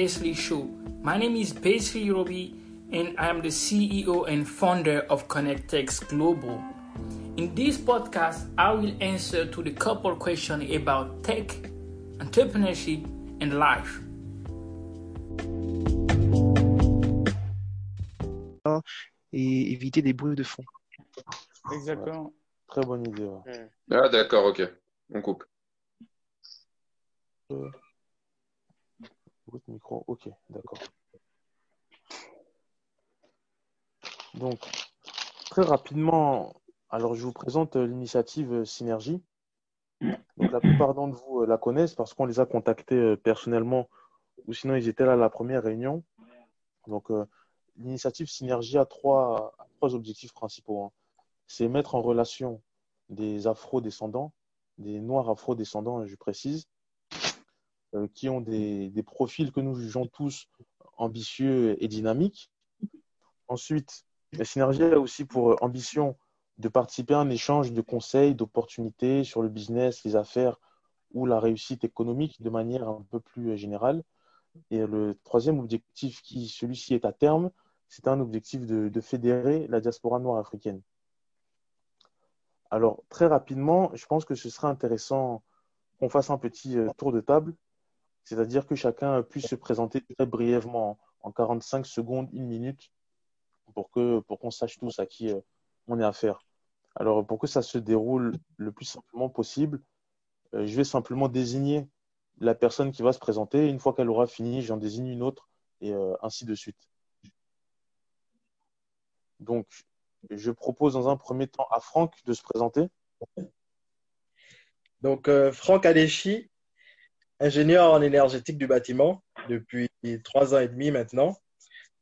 Ask Basely show. My name is Basely Roby and I am the CEO and founder of Connectex Global. In this podcast, I will answer to the couple questions about tech, entrepreneurship, and life. Et éviter des bruits de fond. Exactement. Très bonne idée. ouais. Ah, d'accord, ok. On coupe. Ok, d'accord. Donc, très rapidement, alors je vous présente euh, l'initiative euh, Synergie. La plupart d'entre vous euh, la connaissent parce qu'on les a contactés personnellement ou sinon ils étaient là à la première réunion. Donc, l'initiative Synergie a trois, objectifs principaux. hein. C'est mettre en relation des afro-descendants, des noirs afro-descendants, je précise, qui ont des, profils que nous jugeons tous ambitieux et dynamiques. Ensuite, la synergie a aussi pour ambition de participer à un échange de conseils, d'opportunités sur le business, les affaires ou la réussite économique de manière un peu plus générale. Et le troisième objectif, qui celui-ci est à terme, c'est un objectif de, de fédérer la diaspora noire africaine. Alors, très rapidement, je pense que ce serait intéressant qu'on fasse un petit euh, tour de table, c'est-à-dire que chacun puisse se présenter très brièvement, en 45 secondes, une minute, pour que pour qu'on sache tous à qui euh, on est affaire. Alors, pour que ça se déroule le plus simplement possible, euh, je vais simplement désigner la personne qui va se présenter. Une fois qu'elle aura fini, j'en désigne une autre, et euh, ainsi de suite. Donc, je propose dans un premier temps à Franck de se présenter. Donc, euh, Franck Adechi, ingénieur en énergétique du bâtiment depuis trois ans et demi maintenant.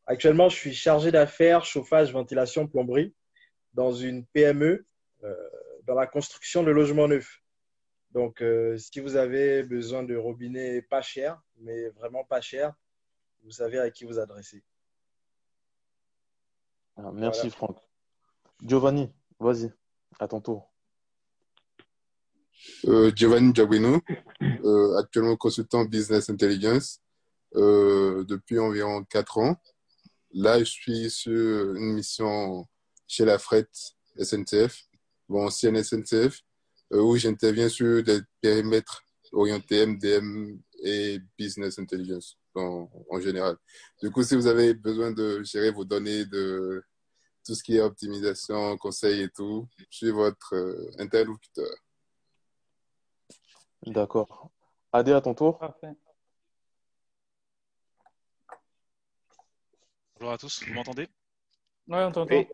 Actuellement, je suis chargé d'affaires chauffage, ventilation, plomberie dans une PME euh, dans la construction de logements neufs. Donc, euh, si vous avez besoin de robinets pas chers, mais vraiment pas chers, vous savez à qui vous adresser. Merci Voilà. Franck. Giovanni, vas-y, à ton tour. Euh, Giovanni Giaguino, euh, actuellement consultant business intelligence euh, depuis environ 4 ans. Là, je suis sur une mission chez la Fret SNCF, bon, ancienne SNCF, euh, où j'interviens sur des périmètres orientés MDM et business intelligence en, général. Du coup, si vous avez besoin de gérer vos données, de tout ce qui est optimisation, conseil et tout, je suis votre interlocuteur. D'accord. Adé, à ton tour. Parfait. Bonjour à tous, vous m'entendez? Ouais, on t'entend. Oui,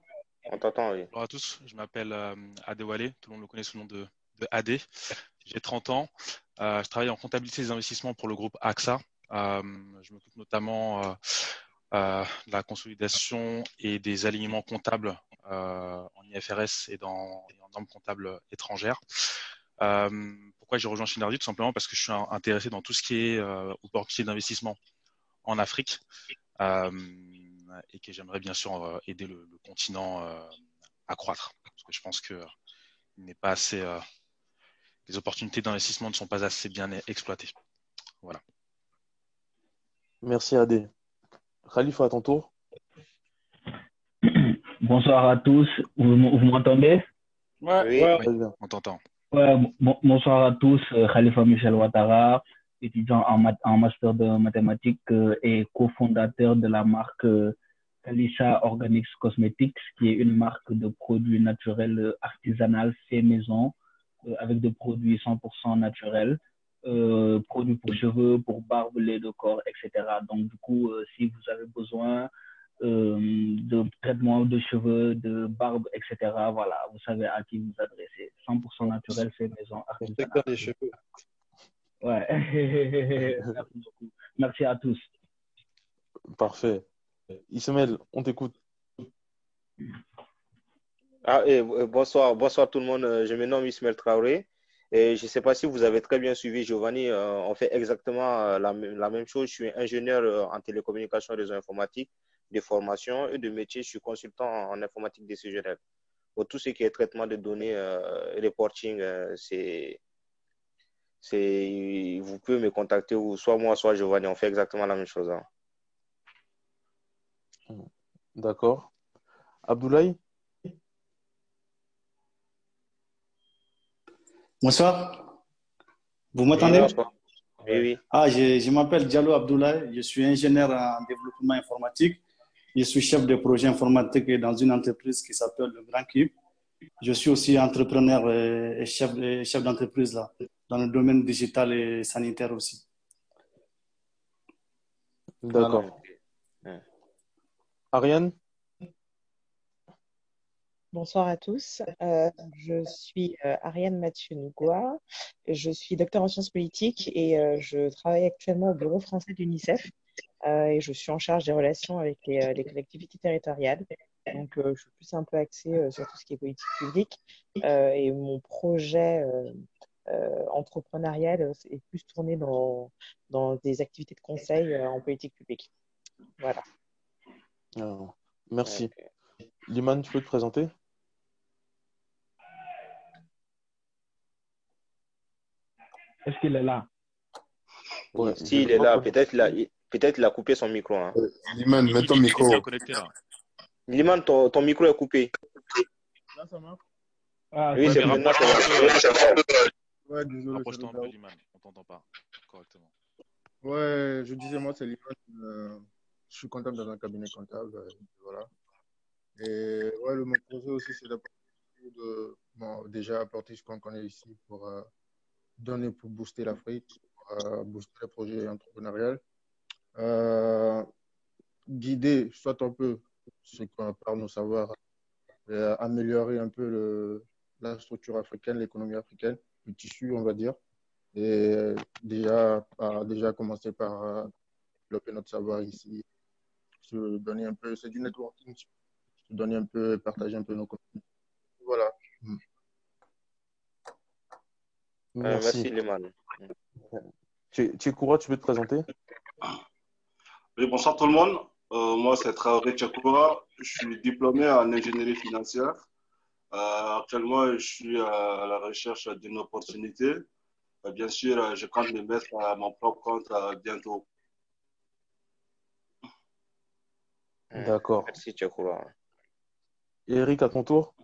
on t'entend, oui. Bonjour à tous, je m'appelle euh, Adewale, tout le monde me connaît sous le nom de, de AD. J'ai 30 ans, Euh, je travaille en comptabilité des investissements pour le groupe AXA. Euh, je m'occupe notamment euh, euh, de la consolidation et des alignements comptables euh, en IFRS et, dans, et en normes comptables étrangères. Euh, pourquoi j'ai rejoint Synergie Tout simplement parce que je suis intéressé dans tout ce qui est euh, opportunité d'investissement en Afrique. Euh, et que j'aimerais bien sûr euh, aider le, le continent euh, à croître. Parce que je pense que euh, il n'est pas assez, euh, les opportunités d'investissement ne sont pas assez bien exploitées. Voilà. Merci Adé. Khalifa, à ton tour. Bonsoir à tous. Vous, vous m'entendez? Ouais. Oui, Ouais. On t'entend. Bonsoir à tous. Euh, Khalifa Michel Ouattara, étudiant en, en master de mathématiques euh, et cofondateur de la marque euh, Kalisa Organics Cosmetics, qui est une marque de produits naturels artisanales fait maison avec des produits 100% naturels, produits pour cheveux, pour barbe, lait de corps, etc. Donc, du coup, si vous avez besoin de traitement de cheveux, de barbe, etc., voilà, vous savez à qui vous adresser. 100% naturel, fait maison, le artisanal. secteur des cheveux. Ouais. Merci beaucoup. Merci à tous. Parfait. Ismaël, on t'écoute. Ah, et, euh, bonsoir, bonsoir tout le monde. Euh, Je me nomme Ismaël Traoré. Et je ne sais pas si vous avez très bien suivi Giovanni. euh, on fait exactement euh, la, même- la même chose. Je suis ingénieur euh, en télécommunication et réseau informatique de formation et de métier. Je suis consultant en informatique décisionnelle. Pour tout ce qui est traitement de données, euh, reporting, euh, c'est c'est, vous pouvez me contacter ou soit moi, soit Giovanni. On fait exactement la même chose. hein. D'accord. Abdoulaye? Bonsoir. Vous m'entendez? Oui, bonsoir. Oui, oui. Ah, je, je m'appelle Diallo Abdoulaye. Je suis ingénieur en développement informatique. Je suis chef de projet informatique dans une entreprise qui s'appelle le Grand Cube. Je suis aussi entrepreneur et chef, et chef d'entreprise là, dans le domaine digital et sanitaire aussi. D'accord. Ouais. Ariane? Bonsoir à tous. Euh, je suis euh, Ariane Mathieu Ngoua. Je suis docteur en sciences politiques et euh, je travaille actuellement au bureau français. Euh, et je suis en charge des relations avec les, euh, les collectivités territoriales. Donc, euh, je suis plus un peu axée euh, sur tout ce qui est politique publique. Euh, et mon projet euh, euh, entrepreneurial euh, est plus tourné dans, dans des activités de conseil euh, en politique publique. Voilà. Alors, merci. Liman, tu peux te présenter? Est-ce qu'il est là? Ouais, Si, il je est là. Peut-être il- peut-être il a coupé son micro. hein. Euh, Liman, mets ton micro. Liman, ton, ton micro est coupé. Là, ça marche? Ah, Oui, c'est maintenant peu, Ouais, désolé. rapproche-toi un peu, Liman. On t'entend pas correctement. Ouais, je disais, moi, c'est Liman. euh, je suis comptable dans un cabinet comptable. euh, voilà. Et ouais, le, mon projet aussi, c'est d'apporter de, bon, déjà apporter ce qu'on connaît ici pour euh, donner, pour booster l'Afrique, pour euh, booster les projets entrepreneuriaux. Euh, guider, soit un peu, ce qu'on par nos savoirs, euh, améliorer un peu le, la structure africaine, l'économie africaine, le tissu, on va dire. Et euh, déjà, par, déjà commencer par développer notre savoir ici, se donner un peu, c'est du networking, se donner un peu, partager un peu nos contenus. Voilà. Mm. Euh, merci, Merci. Liman. Tché- Tchékoura, tu peux te présenter? Oui, bonsoir tout le monde. Euh, moi, c'est Traoré Tchakoura. Je suis diplômé en ingénierie financière. Euh, actuellement, je suis à la recherche d'une opportunité. Euh, bien sûr, je compte me mettre à mon propre compte euh, bientôt. Mm. D'accord. Merci, Tchakoura. Eric, à ton tour?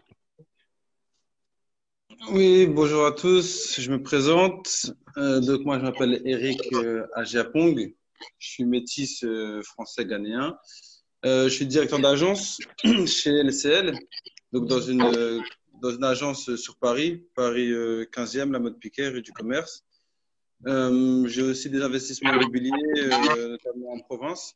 Oui, bonjour à tous. Je me présente. Euh, donc moi, je m'appelle Eric euh, Agiapong. Je suis métis euh, français-ghanéen. Euh, je suis directeur d'agence chez LCL, donc dans une euh, dans une agence sur Paris, Paris euh, 15e, la mode Piquet, rue du Commerce. J'ai aussi des investissements immobiliers, notamment en province.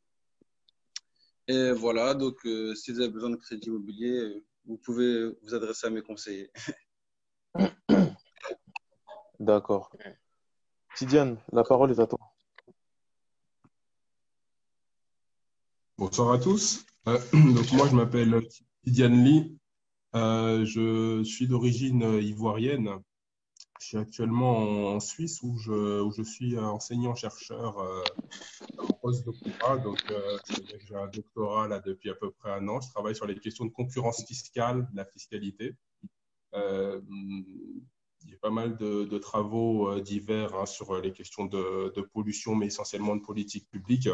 Et voilà, donc si vous avez besoin de crédit immobilier, vous pouvez vous adresser à mes conseillers. D'accord. Tidiane, la parole est à toi. Bonsoir à tous. Euh, donc moi, je m'appelle Tidiane Lee. Euh, je suis d'origine ivoirienne. Je suis actuellement en, Suisse où je, suis enseignant-chercheur euh, en postdoctorat. Donc, euh, j'ai un doctorat là depuis à peu près un an. Je travaille sur les questions de concurrence fiscale, de la fiscalité. Il y a pas mal de, travaux divers hein, sur les questions de pollution, mais essentiellement de politique publique.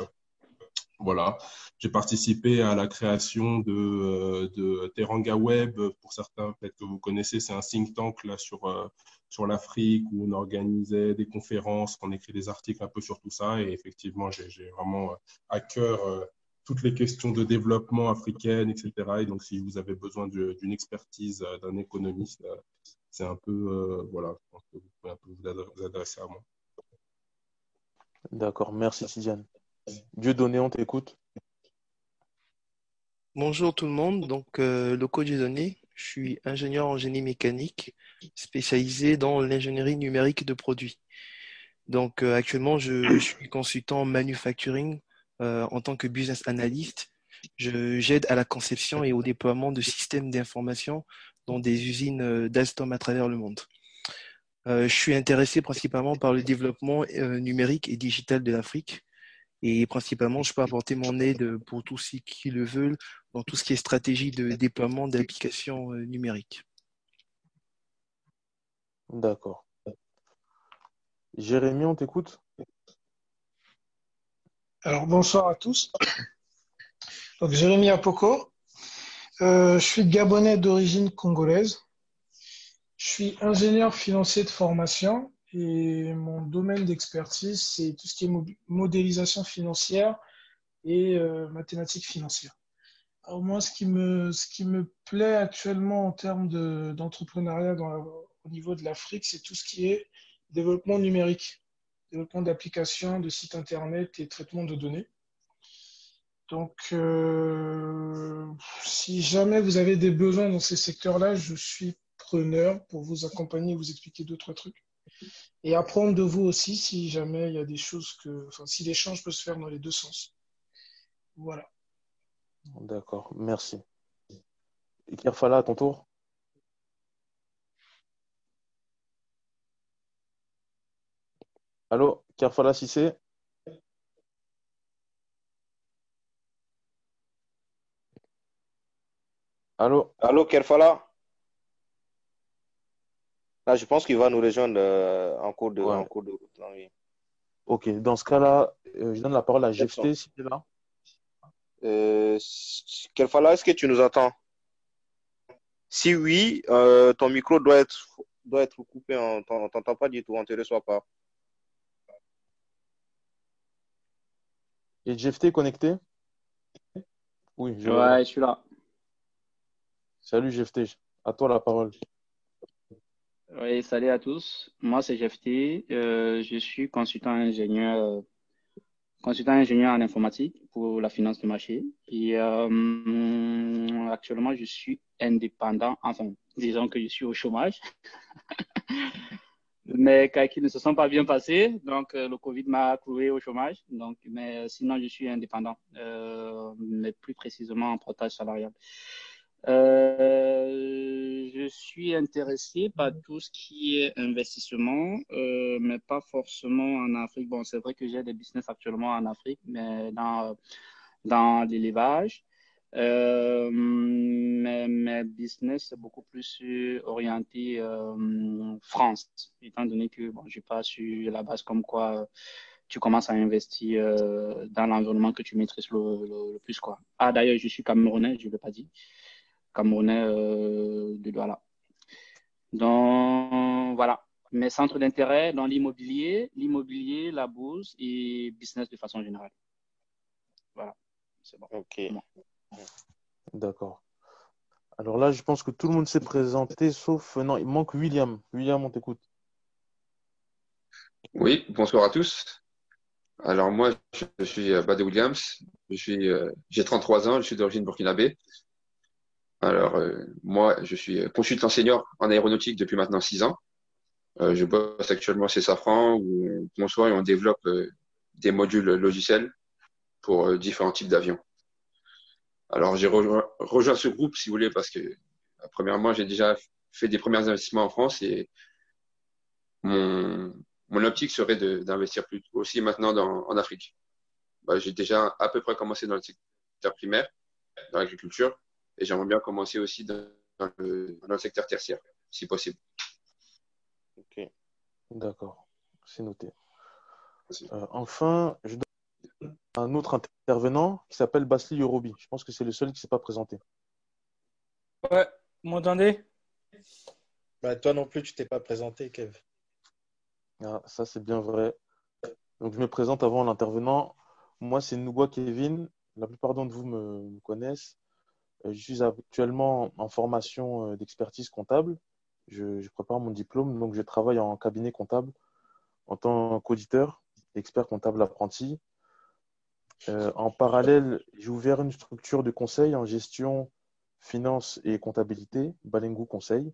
Voilà, j'ai participé à la création de, euh, de Teranga Web. Pour certains, peut-être que vous connaissez, c'est un think tank là sur, euh, sur l'Afrique où on organisait des conférences, on écrit des articles un peu sur tout ça. Et effectivement, j'ai vraiment euh, à cœur toutes les questions de développement africaine, etc. Et donc, si vous avez besoin d'une expertise d'un économiste, c'est un peu, voilà, je pense que vous pouvez un peu vous adresser à moi. D'accord, merci Tidiane. Dieudonné, on t'écoute. Bonjour tout le monde, donc euh, Loco Dieudonné, je suis ingénieur en génie mécanique spécialisé dans l'ingénierie numérique de produits. Donc euh, actuellement je, suis consultant en manufacturing euh, en tant que business analyst. J'aide à la conception et au déploiement de systèmes d'information dans des usines euh, d'Alstom à travers le monde. Je suis intéressé principalement par le développement numérique et digital de l'Afrique. Et principalement, je peux apporter mon aide pour tous ceux qui le veulent dans tout ce qui est stratégie de déploiement d'applications euh, numériques. D'accord. Jérémy, on t'écoute? Alors, bonsoir à tous. Donc, Jérémy Apoko. Euh, je suis gabonais d'origine congolaise. Je suis ingénieur financier de formation et mon domaine d'expertise, c'est tout ce qui est modélisation financière et euh, mathématiques financières. Alors moi, ce qui me, plaît actuellement en termes d'entrepreneuriat au niveau de l'Afrique, c'est tout ce qui est développement numérique, développement d'applications, de sites Internet et traitement de données. Donc, euh, si jamais vous avez des besoins dans ces secteurs-là, je suis preneur pour vous accompagner et vous expliquer deux, trois trucs. Et apprendre de vous aussi si jamais il y a des choses que, enfin, si l'échange peut se faire dans les deux sens. Voilà. D'accord, merci. Et Kerfala, à ton tour. Allô, Kerfala Sissé Allô Allô, Kerfala Là, je pense qu'il va nous rejoindre euh, en cours de, en cours de route. Ok, dans ce cas-là, euh, je donne la parole à GFT, s'il est là. Euh, Kerfala, est-ce que tu nous entends? Si oui, euh, ton micro doit être, doit être coupé. On ne t'entend pas du tout, on ne te reçoit pas. Et GFT est connecté? Oui, je, ouais, je suis là. Salut GFT, à toi la parole. Oui, salut à tous. Moi, c'est GFT. Euh, je suis consultant ingénieur consultant ingénieur en informatique pour la finance de marché. Et euh, actuellement, je suis indépendant. Enfin, disons que je suis au chômage. mais qui ne se sont pas bien passés. Donc, euh, le Covid m'a cloué au chômage. Donc, mais sinon, je suis indépendant, euh, mais plus précisément en portage salarial. Euh, je suis intéressé par tout ce qui est investissement, euh, mais pas forcément en Afrique. Bon, c'est vrai que j'ai des business actuellement en Afrique, mais dans, dans l'élevage. Euh, mais mes business, c'est beaucoup plus orienté euh, France, étant donné que bon, je pas sur la base comme quoi tu commences à investir euh, dans l'environnement que tu maîtrises le, le, le plus. Quoi. Ah, d'ailleurs, je suis camerounais, je ne l'ai pas dit. Camerounais euh, de Douala. Donc, voilà. Mes centres d'intérêt dans l'immobilier, l'immobilier, la bourse et business de façon générale. Voilà. C'est bon. Ok. D'accord. Alors là, je pense que tout le monde s'est présenté, sauf. Non, il manque William. William, on t'écoute. Oui, bonsoir à tous. Alors moi, je suis Badé Williams. Je suis, euh, j'ai 33 ans. Je suis d'origine burkinabé. Alors, euh, moi, je suis consultant senior en aéronautique depuis maintenant six ans. Euh, je bosse actuellement chez Safran où on conçoit et on développe euh, des modules logiciels pour euh, différents types d'avions. Alors, j'ai rejoint, rejoint, ce groupe, si vous voulez, parce que, premièrement, j'ai déjà fait des premiers investissements en France et mon, mon optique serait d'investir plus aussi maintenant dans, en Afrique. Bah, j'ai déjà à peu près commencé dans le secteur primaire, dans l'agriculture, et j'aimerais bien commencer aussi dans, le, dans, le, secteur tertiaire, si possible. Ok, d'accord, c'est noté. Euh, enfin, je donne un autre intervenant qui s'appelle Basli Yorobi. Je pense que c'est le seul qui ne s'est pas présenté. Ouais, vous m'entendez? Bah, Toi non plus, tu t'es pas présenté, Kev. Ah, ça, c'est bien vrai. Donc, je me présente avant l'intervenant. Moi, c'est Nougua Kevin. La plupart d'entre vous me, me connaissent. Je suis actuellement en formation d'expertise comptable. Je, prépare mon diplôme, donc je travaille en cabinet comptable en tant qu'auditeur, expert comptable apprenti. Euh, en parallèle, j'ai ouvert une structure de conseil en gestion, finance et comptabilité, Balengu Conseil,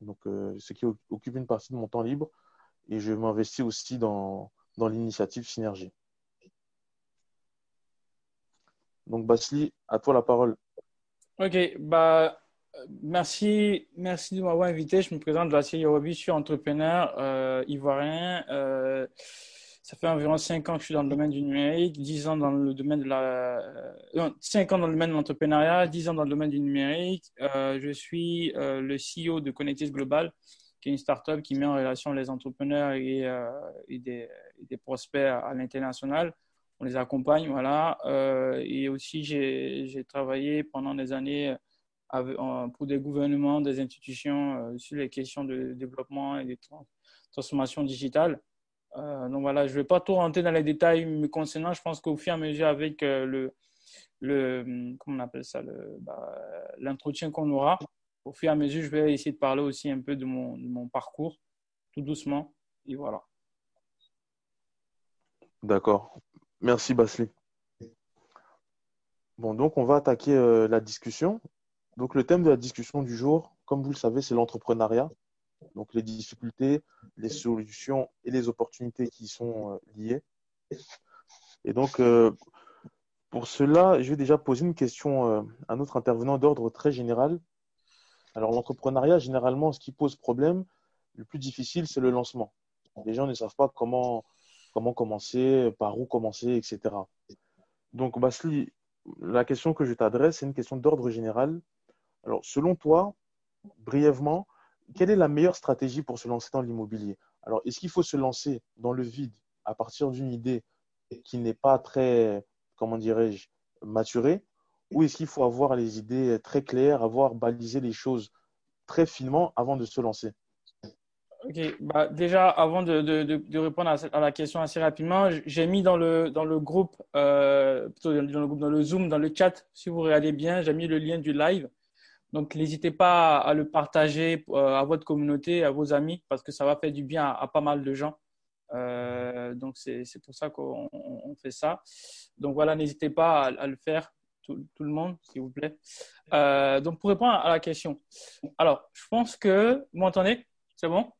donc euh, ce qui occupe une partie de mon temps libre. Et je m'investis aussi dans, dans l'initiative Synergie. Donc, Basli, à toi la parole. Ok, bah, merci, merci de m'avoir invité. Je me présente, Lassier Yorobi, je suis entrepreneur euh, ivoirien. Euh, ça fait environ 5 ans que je suis dans le domaine du numérique, 10 ans dans le domaine de la. Euh, 5 ans dans le domaine de l'entrepreneuriat, 10 ans dans le domaine du numérique. Euh, je suis euh, le CEO de Connectis Global, qui est une start-up qui met en relation les entrepreneurs euh, et des, prospects à, l'international. On les accompagne, voilà. Euh, et aussi, j'ai travaillé pendant des années avec, pour des gouvernements, des institutions sur les questions de développement et de transformation digitale. donc voilà, je ne vais pas tout rentrer dans les détails me concernant. Je pense qu'au fur et à mesure, avec le, comment on appelle ça, bah, l'entretien qu'on aura. Au fur et à mesure, je vais essayer de parler aussi un peu de mon parcours, tout doucement. Et voilà. D'accord. Merci, Basli. Bon, donc on va attaquer euh, la discussion. Donc le thème de la discussion du jour, comme vous le savez, c'est l'entrepreneuriat. Donc les difficultés, les solutions et les opportunités qui y sont euh, liées. Et donc, euh, pour cela, je vais déjà poser une question à notre intervenant d'ordre très général. Alors, l'entrepreneuriat, généralement, ce qui pose problème, le plus difficile, c'est le lancement. Les gens ne savent pas comment, comment commencer, par où commencer, etc. Donc, Basli, la question que je t'adresse, c'est une question d'ordre général. Alors, selon toi, brièvement, quelle est la meilleure stratégie pour se lancer dans l'immobilier? Alors, est-ce qu'il faut se lancer dans le vide à partir d'une idée qui n'est pas très comment dirais-je, maturé Ou est-ce qu'il faut avoir les idées très claires, avoir balisé les choses très finement avant de se lancer? Ok, bah déjà, avant de, de, de répondre à, la question assez rapidement, j'ai mis dans le, dans le groupe, euh, plutôt dans le groupe, dans le Zoom, dans le chat, si vous regardez bien, j'ai mis le lien du live. Donc, n'hésitez pas à le partager euh, à votre communauté, à vos amis, parce que ça va faire du bien à pas mal de gens. Euh, donc, c'est pour ça qu'on fait ça. Donc, voilà, n'hésitez pas à, le faire, tout, tout, le monde, s'il vous plaît. Euh, donc, pour répondre à la question, alors, je pense que vous m'entendez? C'est bon?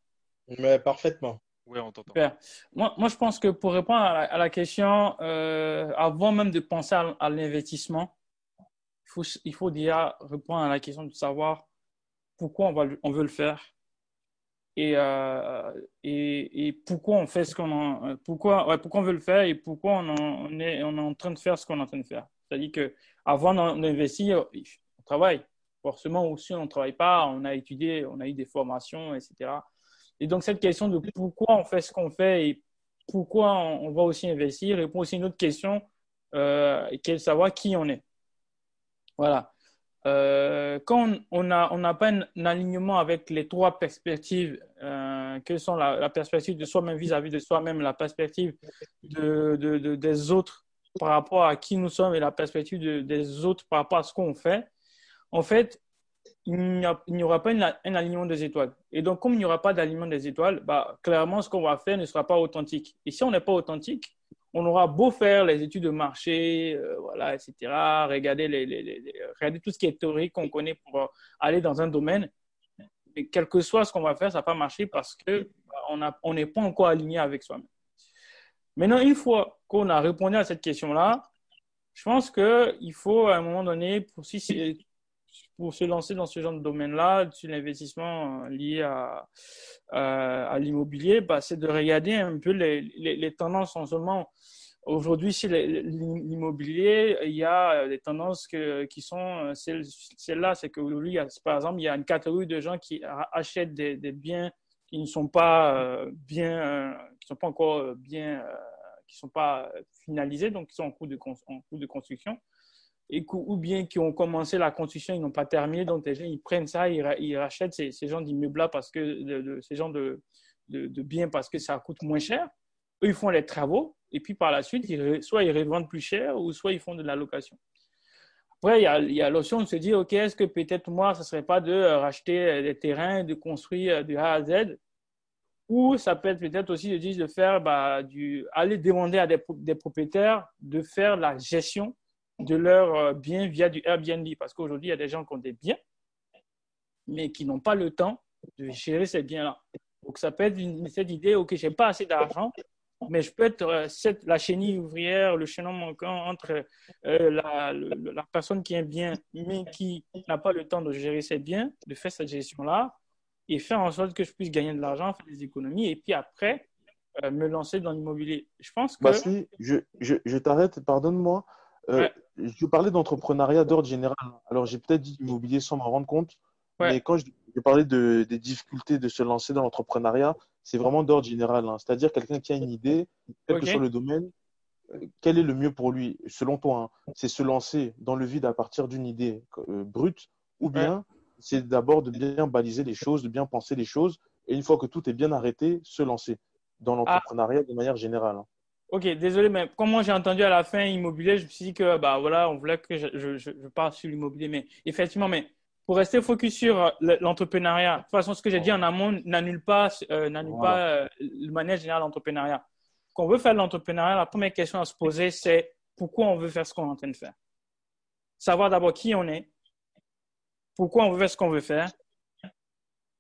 Mais Parfaitement. Oui, on t'entend. Moi, moi, je pense que pour répondre à la, question, euh, avant même de penser à, l'investissement, il faut, il faut déjà répondre à la question de savoir pourquoi on, va, on veut le faire euh, et, et, pourquoi on fait ce qu'on pourquoi ouais, pourquoi on veut le faire et pourquoi on, on, est on est en train de faire ce qu'on est en train de faire c'est-à-dire que avant d'investir on travaille forcément aussi on ne travaille pas on a étudié on a eu des formations etc et donc cette question de pourquoi on fait ce qu'on fait et pourquoi on, va aussi investir répond aussi à une autre question euh, qui est de savoir qui on est. Voilà. Euh, quand on n'a pas un, alignement avec les trois perspectives, euh, que sont la, perspective de soi-même vis-à-vis de soi-même, la perspective de, de, des autres par rapport à qui nous sommes et la perspective des autres par rapport à ce qu'on fait, en fait, il n'y aura pas un alignement des étoiles. Et donc, comme il n'y aura pas d'alignement des étoiles, bah, clairement, ce qu'on va faire ne sera pas authentique. Et si on n'est pas authentique, on aura beau faire les études de marché, euh, voilà, etc., regarder, les, tout ce qui est théorique qu'on connaît pour aller dans un domaine, mais quel que soit ce qu'on va faire, ça va pas marcher parce que bah, on n'est pas encore aligné avec soi-même. Maintenant, une fois qu'on a répondu à cette question-là, je pense qu'il faut à un moment donné, pour, si, pour se lancer dans ce genre de domaine-là, sur l'investissement euh, lié à, l'immobilier, bah, c'est de regarder un peu les, tendances en seulement. Aujourd'hui, sur l'immobilier, il y a des tendances qui sont euh, celles-là. C'est que aujourd'hui, par exemple, il y a une catégorie de gens qui achètent des, biens qui ne sont pas euh, bien, qui sont pas encore bien, qui sont pas finalisés, donc qui sont en cours en cours de construction ou bien qui ont commencé la construction, ils n'ont pas terminé, donc les gens ils prennent ça, ils, rachètent ces, ces genres d'immeubles-là parce que ces genres de, biens parce que ça coûte moins cher. Eux, ils font les travaux et puis par la suite, ils, soit ils revendent plus cher ou soit ils font de la location. Après, il y a, l'option de se dire, OK, est-ce que peut-être moi, ce ne serait pas de racheter des terrains, de construire de A à Z? Ou ça peut être peut-être aussi de, dire, de faire bah, du, aller demander à des propriétaires de faire la gestion de leurs euh, biens via du Airbnb. Parce qu'aujourd'hui, il y a des gens qui ont des biens, mais qui n'ont pas le temps de gérer ces biens-là. Donc, ça peut être une, cette idée, OK, je n'ai pas assez d'argent, mais je peux être euh, cette, la chenille ouvrière, le chaînon manquant entre euh, la, la, personne qui a un bien, mais qui n'a pas le temps de gérer ses biens, de faire cette gestion-là, et faire en sorte que je puisse gagner de l'argent, faire des économies, et puis après, me lancer dans l'immobilier. Je pense que... Bah, je, je, je t'arrête, pardonne-moi. Euh, je parlais d'entrepreneuriat d'ordre général. Alors, j'ai peut-être dit immobilier sans m'en rendre compte. Mais quand je parlais de, des difficultés de se lancer dans l'entrepreneuriat. C'est vraiment d'ordre général. hein. C'est-à-dire quelqu'un qui a une idée, quel que soit le domaine, euh, quel est le mieux pour lui, selon toi hein C'est se lancer dans le vide à partir d'une idée euh, brute ou bien c'est d'abord de bien baliser les choses, de bien penser les choses et une fois que tout est bien arrêté, se lancer dans l'entrepreneuriat de manière générale. hein. Ok, désolé, mais comme moi j'ai entendu à la fin immobilier, je me suis dit que bah voilà, on voulait que je, je, parle sur l'immobilier, mais effectivement, mais pour rester focus sur euh, le- l'entrepreneuriat, de toute façon, ce que j'ai dit en amont n'annule pas, euh, n'annule Voilà. pas euh, de manière générale l'entrepreneuriat. Quand on veut faire de l'entrepreneuriat, la première question à se poser, c'est pourquoi on veut faire ce qu'on est en train de faire? Savoir d'abord qui on est, pourquoi on veut faire ce qu'on veut faire,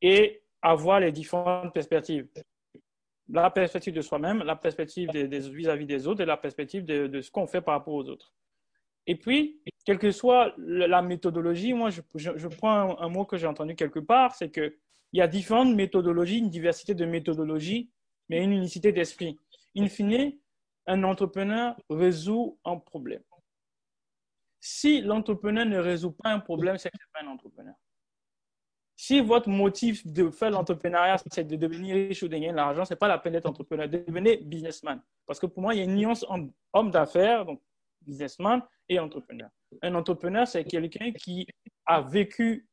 et avoir les différentes perspectives la perspective de soi-même, la perspective vis-à-vis des autres et la perspective de, ce qu'on fait par rapport aux autres. Et puis, quelle que soit la méthodologie, moi, je, prends un, un mot que j'ai entendu quelque part, c'est qu'il y a différentes méthodologies, une diversité de méthodologies, mais une unicité d'esprit. In fine, un entrepreneur résout un problème. Si l'entrepreneur ne résout pas un problème, c'est qu'il n'est pas un entrepreneur. Si votre motif de faire l'entrepreneuriat, c'est de devenir riche ou de gagner de l'argent, ce n'est pas la peine d'être entrepreneur. Devenez businessman. Parce que pour moi, il y a une nuance entre homme d'affaires, donc businessman, et entrepreneur. Un entrepreneur, c'est quelqu'un qui a vécu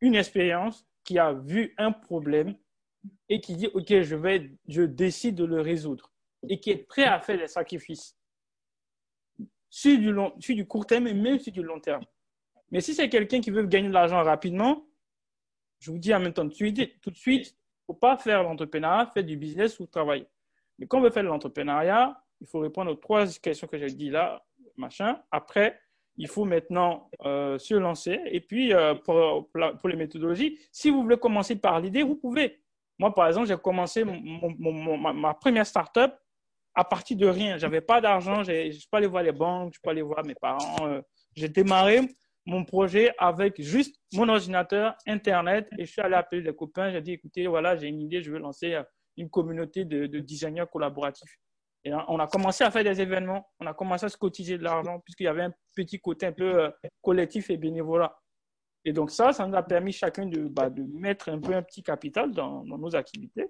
une expérience, qui a vu un problème et qui dit, OK, je, vais, je décide de le résoudre et qui est prêt à faire des sacrifices sur sur du court terme et même sur du long terme. Mais si c'est quelqu'un qui veut gagner de l'argent rapidement, je vous dis en même temps tout de suite, il ne faut pas faire l'entrepreneuriat, faire du business ou travailler. Mais quand on veut faire l'entrepreneuriat, il faut répondre aux trois questions que j'ai dit là, machin. Après, il faut maintenant euh, se lancer. Et puis, euh, pour, les méthodologies, si vous voulez commencer par l'idée, vous pouvez. Moi, par exemple, j'ai commencé ma, ma première startup à partir de rien. J'avais pas d'argent, je ne suis pas allé voir les banques, je ne suis pas allé voir mes parents. euh, j'ai démarré mon projet avec juste mon ordinateur, Internet, et je suis allé appeler les copains. J'ai dit, écoutez, voilà, j'ai une idée, je veux lancer euh, une communauté de, de designers collaboratifs. Et on a commencé à faire des événements, on a commencé à se cotiser de l'argent, puisqu'il y avait un petit côté un peu euh, collectif et bénévolat. Et donc ça, ça nous a permis chacun de, bah, de mettre un peu un petit capital dans, dans nos activités,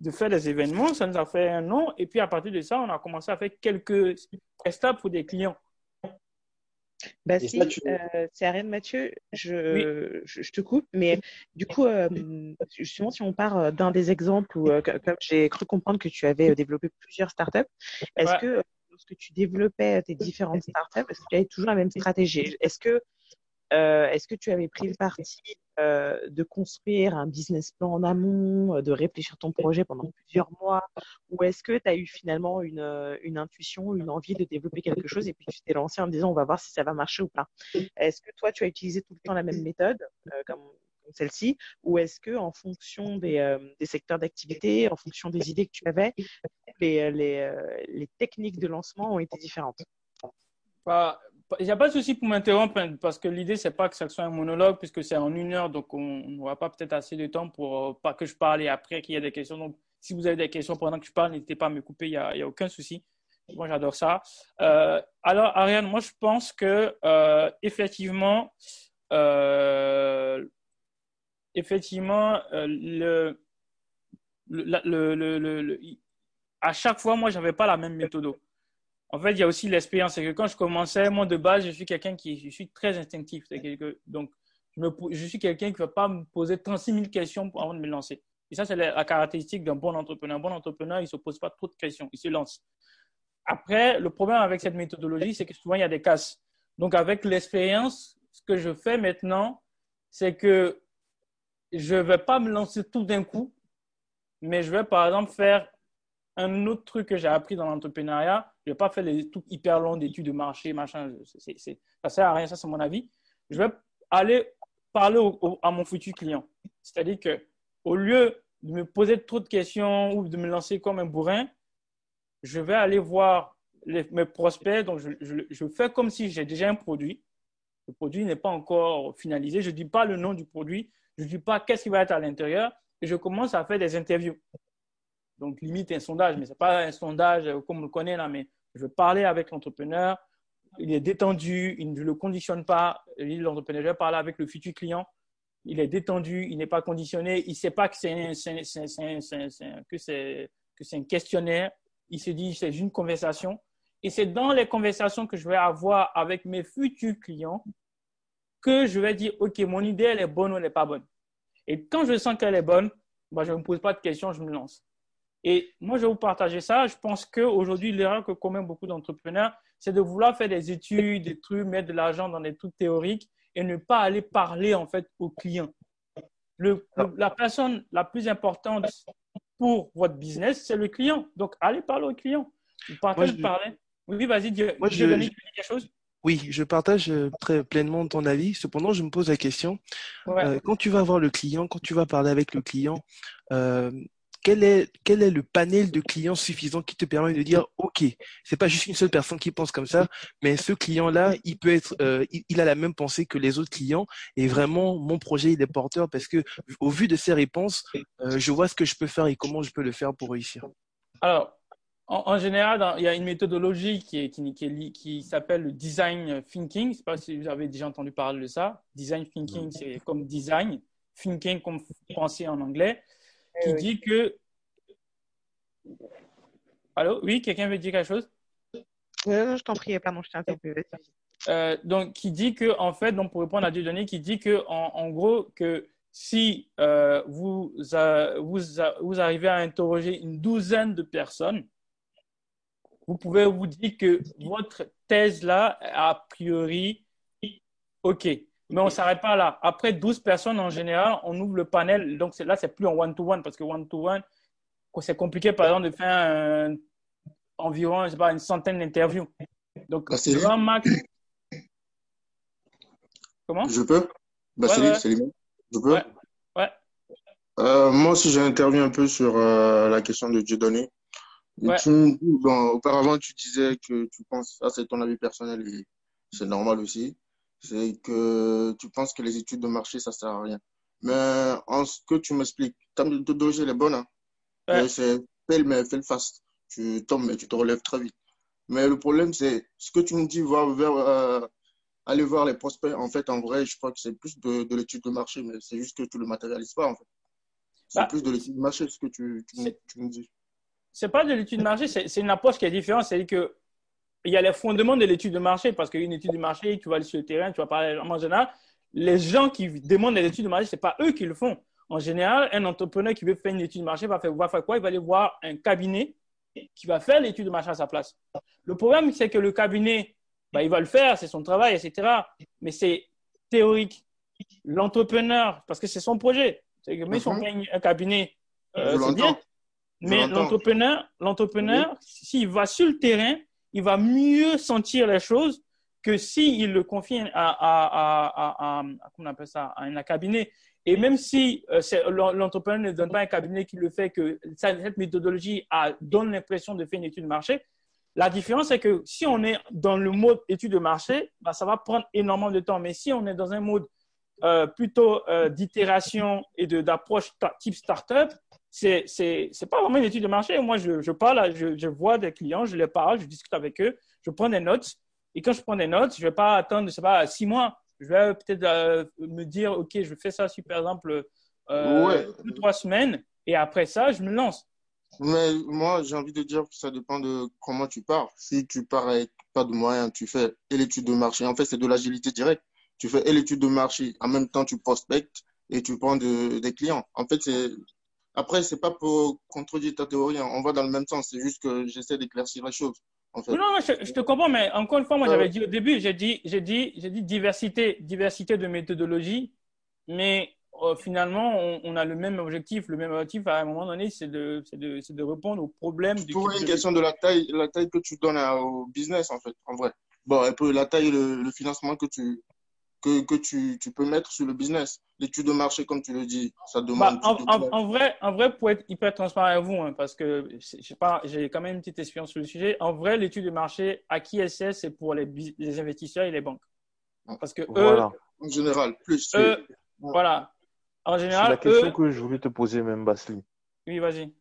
de faire des événements. Ça nous a fait un an. Et puis à partir de ça, on a commencé à faire quelques prestats pour des clients. Bah Et si, tu- euh, c'est Ariane Mathieu, je, je, je te coupe, mais du coup, euh, justement, si on part euh, d'un des exemples où, euh, co- comme j'ai cru comprendre que tu avais euh, développé plusieurs startups, est-ce Ouais. que euh, lorsque tu développais tes différentes startups, est-ce que tu avais toujours la même stratégie? Est-ce que, euh, est-ce que tu avais pris le parti euh, de construire un business plan en amont, euh, de réfléchir ton projet pendant plusieurs mois, ou est-ce que tu as eu finalement une, euh, une intuition, une envie de développer quelque chose et puis tu t'es lancé en disant on va voir si ça va marcher ou pas? Est-ce que toi, tu as utilisé tout le temps la même méthode comme, celle-ci, ou est-ce que en fonction des, secteurs d'activité, en fonction des idées que tu avais, les, techniques de lancement ont été différentes? Pas- Il n'y a pas de souci pour m'interrompre hein, parce que l'idée, c'est pas que ça soit un monologue puisque c'est en une heure, donc on n'aura pas peut-être assez de temps pour euh, que je parle et après qu'il y ait des questions. Donc, si vous avez des questions pendant que je parle, n'hésitez pas à me couper, il n'y a, aucun souci. Moi, j'adore ça. Euh, alors, Ariane, moi, je pense que euh, effectivement, effectivement, le, le, le- le- à chaque fois, moi, j'avais pas la même méthode. En fait, il y a aussi l'expérience. C'est que quand je commençais, moi, de base, je suis quelqu'un qui je suis très instinctif. Donc, je, me, po- je suis quelqu'un qui ne va pas me poser 36 000 questions avant de me lancer. Et ça, c'est la, la caractéristique d'un bon entrepreneur. Un bon entrepreneur, il ne se pose pas trop de questions. Il se lance. Après, le problème avec cette méthodologie, c'est que souvent, il y a des casses. Donc, avec l'expérience, ce que je fais maintenant, c'est que je ne vais pas me lancer tout d'un coup, mais je vais, par exemple, faire un autre truc que j'ai appris dans l'entrepreneuriat. Je vais pas faire les trucs hyper longs d'études de marché, machin. C'est, c'est, ça ne sert à rien, ça, c'est mon avis. Je vais aller parler à mon futur client. C'est-à-dire que au lieu de me poser trop de questions ou de me lancer comme un bourrin, je vais aller voir mes prospects. Donc, je, je, fais comme si j'ai déjà un produit. Le produit n'est pas encore finalisé. Je ne dis pas le nom du produit. Je ne dis pas qu'est-ce qui va être à l'intérieur. Et je commence à faire des interviews. Donc, limite un sondage, mais ce n'est pas un sondage comme on le connaît là, mais je veux parler avec l'entrepreneur. Il est détendu, il ne le conditionne pas. L'entrepreneur, je vais parler avec le futur client. il est détendu, il n'est pas conditionné, il ne sait pas que c'est un questionnaire. Il se dit c'est une conversation. Et c'est dans les conversations que je vais avoir avec mes futurs clients que je vais dire, OK, mon idée, elle est bonne ou elle n'est pas bonne. Et quand je sens qu'elle est bonne, bah, je ne me pose pas de questions, je me lance. Et moi, je vais vous partager ça. Je pense qu'aujourd'hui, l'erreur que commettent beaucoup d'entrepreneurs, c'est de vouloir faire des études, des trucs, mettre de l'argent dans des trucs théoriques et ne pas aller parler en fait aux clients. Le- le- la personne la plus importante pour votre business, c'est le client. Donc, allez parler au client. Vous partez Moi, de je- parler. Oui, vas-y. Moi, je- quelque chose? Oui, je partage euh, très pleinement ton avis. Cependant, je me pose la question, Ouais. euh, quand tu vas voir le client, quand tu vas parler avec le client, euh, quel est, quel est le panel de clients suffisant qui te permet de dire, OK, c'est pas juste une seule personne qui pense comme ça, mais ce client-là, il peut être, euh, il, il a la même pensée que les autres clients et vraiment, mon projet, il est porteur parce que au vu de ses réponses, euh, je vois ce que je peux faire et comment je peux le faire pour réussir. Alors, en, en général, dans- il y a une méthodologie qui, est- qui, qui, qui s'appelle le design thinking. Je ne sais pas si vous avez déjà entendu parler de ça. Design thinking, c'est comme design, thinking comme penser en anglais, qui oui. dit que. Allô? Oui, quelqu'un veut dire quelque chose? Euh, non, je t'en prie, pardon, je t'ai interrompu. Euh, donc, qui dit que, en fait, donc pour répondre à Dieudonné, qui dit que, en, en gros, que si euh, vous, a- vous, a- vous arrivez à interroger une douzaine de personnes, vous pouvez vous dire que votre thèse là, a priori, OK. Mais on ne s'arrête pas là. Après 12 personnes, en général, on ouvre le panel. Donc là, c'est plus en one-to-one parce que one-to-one, c'est compliqué, par exemple, de faire un- environ, je sais pas, une centaine d'interviews. Donc, grand max. Comment? Je peux? Bassili, Ouais, ouais. Je peux? Ouais. Euh, moi aussi, j'ai intervenu un peu sur euh, la question de Ouais. tu dis, bon, auparavant, tu disais que tu penses, ça c'est ton avis personnel et c'est normal aussi, c'est que tu penses que les études de marché, ça sert à rien. Mais en ce que tu m'expliques, ta méthodologie, elle est bonne. Hein? Ouais. C'est fais le, mais fais le fast. Tu tombes, mais tu te relèves très vite. Mais le problème, c'est ce que tu me dis, voir vers, euh, aller voir les prospects. En fait, en vrai, je crois que c'est plus de, de l'étude de marché, mais c'est juste que tu le matérialises pas, en fait. C'est Bah, plus de l'étude de marché, ce que tu, tu, me- tu me dis. c'est pas de l'étude de marché, c'est c'est une approche qui est différente. C'est-à-dire que il y a les fondements de l'étude de marché parce qu'une étude de marché, tu vas aller sur le terrain, tu vas parler en général. Les gens qui demandent des études de marché, c'est pas eux qui le font. En général, un entrepreneur qui veut faire une étude de marché va faire, va faire quoi? Il va aller voir un cabinet qui va faire l'étude de marché à sa place. Le problème, c'est que le cabinet, bah, il va le faire, c'est son travail, etc. Mais c'est théorique. L'entrepreneur, parce que c'est son projet. C'est que même si on Mhm. paye un cabinet, euh, c'est bien. Mais l'entrepreneur, l'entrepreneur, s'il va sur le terrain, il va mieux sentir les choses que s'il le confie à, comment on appelle ça, à un cabinet. Et même si euh, l'entrepreneur ne donne pas un cabinet qui le fait, que cette méthodologie donne l'impression de faire une étude de marché, la différence, c'est que si on est dans le mode étude de marché, bah, ça va prendre énormément de temps. Mais si on est dans un mode euh, plutôt euh, d'itération et d'approche type startup, c'est c'est c'est pas vraiment une étude de marché. Moi, je, je parle, je, je vois des clients, je les parle, je discute avec eux, je prends des notes. Et quand je prends des notes, je vais pas attendre, je sais pas, six mois. Je vais peut-être euh, me dire, ok, je fais ça sur par exemple euh, Ouais. deux trois semaines, et après ça, je me lance. Mais moi, j'ai envie de dire que ça dépend de comment tu pars. Si tu pars avec pas de moyens, tu fais et l'étude de marché. En fait, c'est de l'agilité directe. Tu fais et l'étude de marché, en même temps, tu prospectes et tu prends de- des clients. En fait, c'est. Après, c'est pas pour contredire ta théorie. hein. On va dans le même sens. C'est juste que j'essaie d'éclaircir. En fait. Oui, Non, non, je, je te comprends, mais encore une fois, moi, Euh, j'avais dit au début, j'ai dit, j'ai dit, j'ai dit diversité, diversité de méthodologie, mais euh, finalement, on, on a le même objectif. Le même objectif, à un moment donné, c'est de, c'est de, c'est de répondre aux problèmes du Tout est type une de- question de la taille, la taille que tu donnes à- au business, en fait, en vrai. Bon, un peu la taille, et le, le financement que tu, que, que tu, tu peux mettre sur le business. L'étude de marché, comme tu le dis, ça Bah, demande. en, du en- vrai, en vrai, pour être hyper transparent avec vous, hein, parce que c'est- je sais pas, j'ai quand même une petite expérience sur le sujet. En vrai, l'étude de marché, à qui elle sert, c'est pour les, les investisseurs et les banques. Parce que eux, Voilà. En général, plus. eux, voilà. En C'est général, la question eux, que je voulais te poser, même, Basli. oui, vas-y.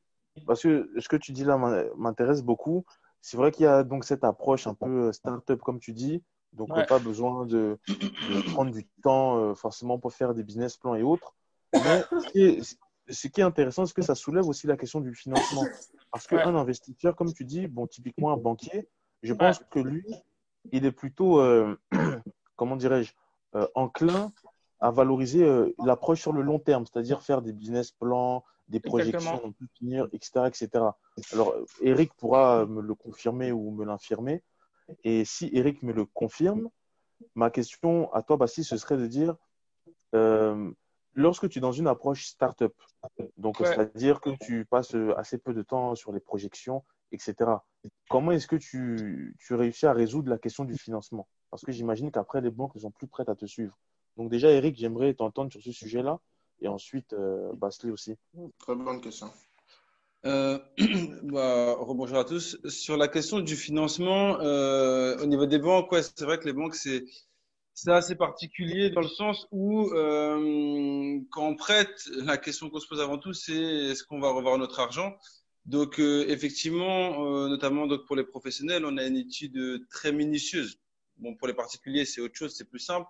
Parce que ce que tu dis là m'in- m'intéresse beaucoup. C'est vrai qu'il y a donc cette approche un peu euh, start-up, comme tu dis, Donc, Ouais. pas besoin de, de prendre du temps euh, forcément pour faire des business plans et autres. Mais ce qui est, ce qui est intéressant, c'est que ça soulève aussi la question du financement. Parce qu'un investisseur, comme tu dis, bon, typiquement un banquier, je pense que lui, il est plutôt, euh, comment dirais-je, euh, enclin à valoriser euh, l'approche sur le long terme, c'est-à-dire faire des business plans, des projections Exactement. on peut finir, etc., etc. Alors, Eric pourra me le confirmer ou me l'infirmer. Et si Eric me le confirme, ma question à toi, Bastille, ce serait de dire, euh, lorsque tu es dans une approche startup, donc Ouais. c'est-à-dire que tu passes euh, assez peu de temps sur les projections, etc., comment est-ce que tu, tu réussis à résoudre la question du financement? Parce que j'imagine qu'après, les banques ne sont plus prêtes à te suivre. Donc déjà, Eric, j'aimerais t'entendre sur ce sujet-là, et ensuite, euh, Bastille aussi. Très bonne question. Euh, bah, rebonjour à tous. Sur la question du financement, euh, au niveau des banques, ouais, c'est vrai que les banques, c'est assez particulier dans le sens où euh, quand on prête, la question qu'on se pose avant tout, c'est est-ce qu'on va revoir notre argent? Donc euh, effectivement, euh, notamment donc pour les professionnels, on a une étude très minutieuse. Bon, pour les particuliers, c'est autre chose, c'est plus simple.